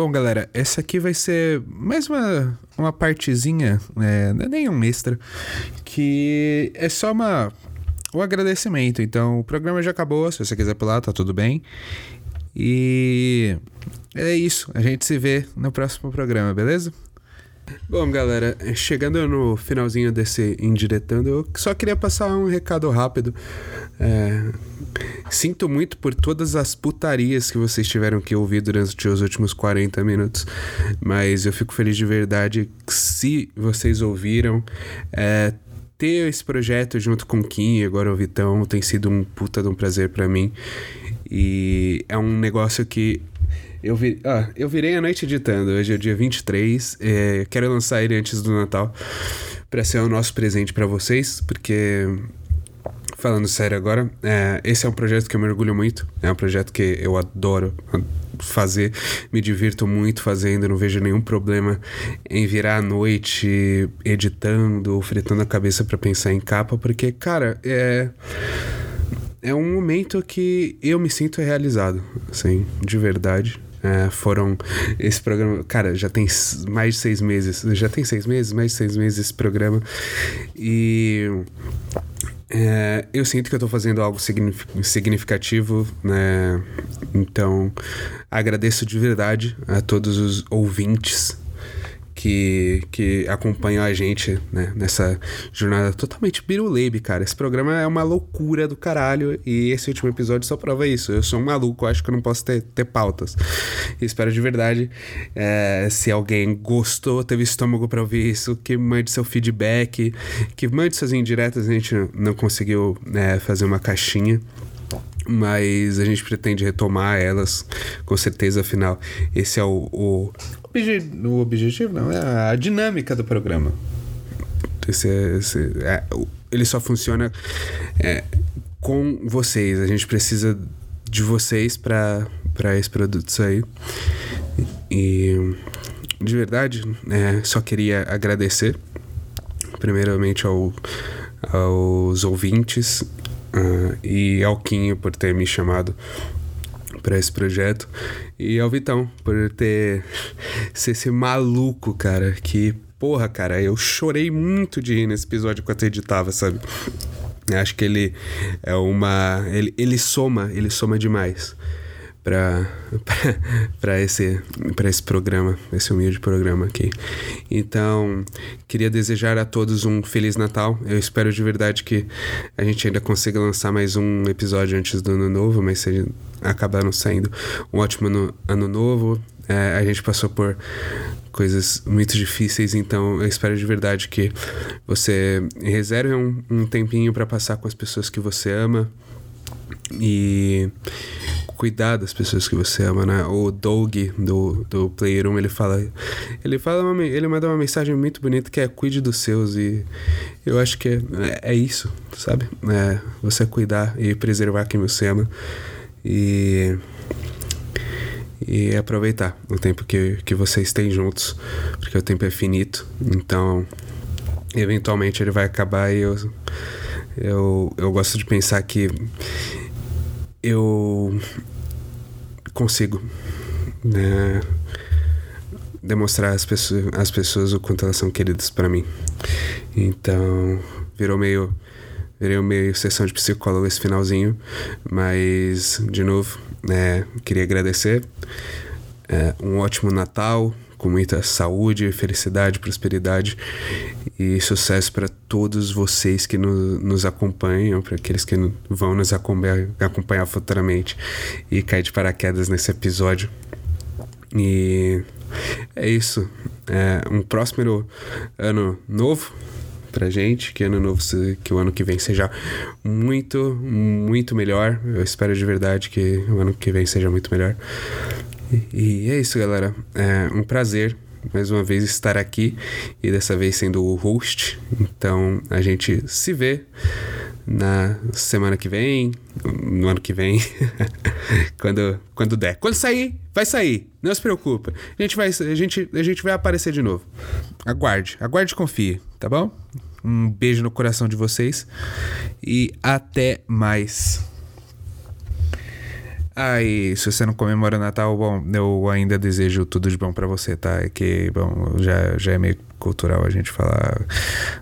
S4: Bom, galera, essa aqui vai ser mais uma, uma partezinha, é, não é nem um extra, que é só uma, um agradecimento. Então, o programa já acabou, se você quiser pular, tá tudo bem. E é isso, a gente se vê no próximo programa, beleza? Bom, galera, chegando no finalzinho desse indiretando, eu só queria passar um recado rápido. É, Sinto muito por todas as putarias que vocês tiveram que ouvir durante os últimos 40 minutos, mas eu fico feliz de verdade se vocês ouviram. É, ter esse projeto junto com o Kim e agora o Vitão tem sido um puta de um prazer pra mim. E é um negócio que eu, vi, ah, eu virei a noite editando. Hoje é dia 23. É, quero lançar ele antes do Natal pra ser o nosso presente pra vocês, porque Falando sério agora, é, esse é um projeto que eu me orgulho muito. É um projeto que eu adoro fazer, me divirto muito fazendo, não vejo nenhum problema em virar à noite editando ou fritando a cabeça para pensar em capa, porque, cara, é. É um momento que eu me sinto realizado, assim, de verdade. É, foram esse programa, cara, já tem mais de seis meses, já tem seis meses, mais de seis meses esse programa e É, eu sinto que eu tô fazendo algo signif- significativo, né? Então, agradeço de verdade a todos os ouvintes que, que acompanham a gente né, nessa jornada totalmente biruleibe, cara. Esse programa é uma loucura do caralho e esse último episódio só prova isso. Eu sou um maluco, acho que eu não posso ter, ter pautas. E espero de verdade, é, se alguém gostou, teve estômago pra ouvir isso, que mande seu feedback, que mande suas indiretas. A gente não conseguiu né, fazer uma caixinha mas a gente pretende retomar elas, com certeza, afinal, esse é o, o
S7: Obje- O objetivo não, é a dinâmica do programa.
S4: esse, é- esse- é, ele só funciona é, com vocês. A gente precisa de vocês para esse produto sair. E de verdade, é, só queria agradecer, primeiramente ao, aos ouvintes ah, e ao Quinho por ter me chamado para esse projeto e ao Vitão por ter ser esse maluco, cara, que porra, cara, eu chorei muito de rir nesse episódio enquanto eu editava, sabe? Acho que ele é uma ele, ele soma, ele soma demais para esse esse programa, esse humilde programa aqui. Então, queria desejar a todos um feliz Natal. Eu espero de verdade que a gente ainda consiga lançar mais um episódio antes do ano novo, mas se acabar não saindo um ótimo ano, ano novo. É, a gente passou por coisas muito difíceis, então eu espero de verdade que você reserve um, um tempinho para passar com as pessoas que você ama e cuidar das pessoas que você ama, né? O Doug do, do Player 1, ele fala ele fala uma, ele manda uma mensagem muito bonita que é cuide dos seus e eu acho que é, é isso, sabe? É você cuidar e preservar quem você ama e e aproveitar o tempo que, que vocês têm juntos, porque o tempo é finito, então eventualmente ele vai acabar e eu, eu, eu gosto de pensar que eu consigo né, demonstrar às pessoas, às pessoas o quanto elas são queridas para mim. Então, virou meio virei meio sessão de psicólogo esse finalzinho, mas de novo, né, queria agradecer. É, um ótimo Natal, com muita saúde, felicidade, prosperidade e sucesso para todos vocês que no, nos acompanham, para aqueles que vão nos acompanhar, acompanhar futuramente e cair de paraquedas nesse episódio. E é isso. É um próximo ano novo pra gente, que ano novo, que o ano que vem seja muito, muito melhor. Eu espero de verdade que o ano que vem seja muito melhor. E, é isso, galera. É um prazer mais uma vez estar aqui e dessa vez sendo o host. Então a gente se vê na semana que vem, no ano que vem, quando, quando der. Quando sair, vai sair. Não se preocupa. A gente vai, a gente, a gente vai aparecer de novo. Aguarde, aguarde e confie, tá bom? Um beijo no coração de vocês e até mais.
S7: Ah, e se você não comemora o Natal, bom, eu ainda desejo tudo de bom pra você, tá? É que, bom, já, já é meio cultural a gente falar,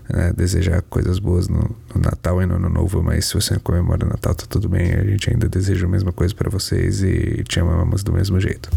S7: né, desejar coisas boas no, no Natal e no Ano Novo, mas se você não comemora o Natal, tá tudo bem. A gente ainda deseja a mesma coisa pra vocês e te amamos do mesmo jeito.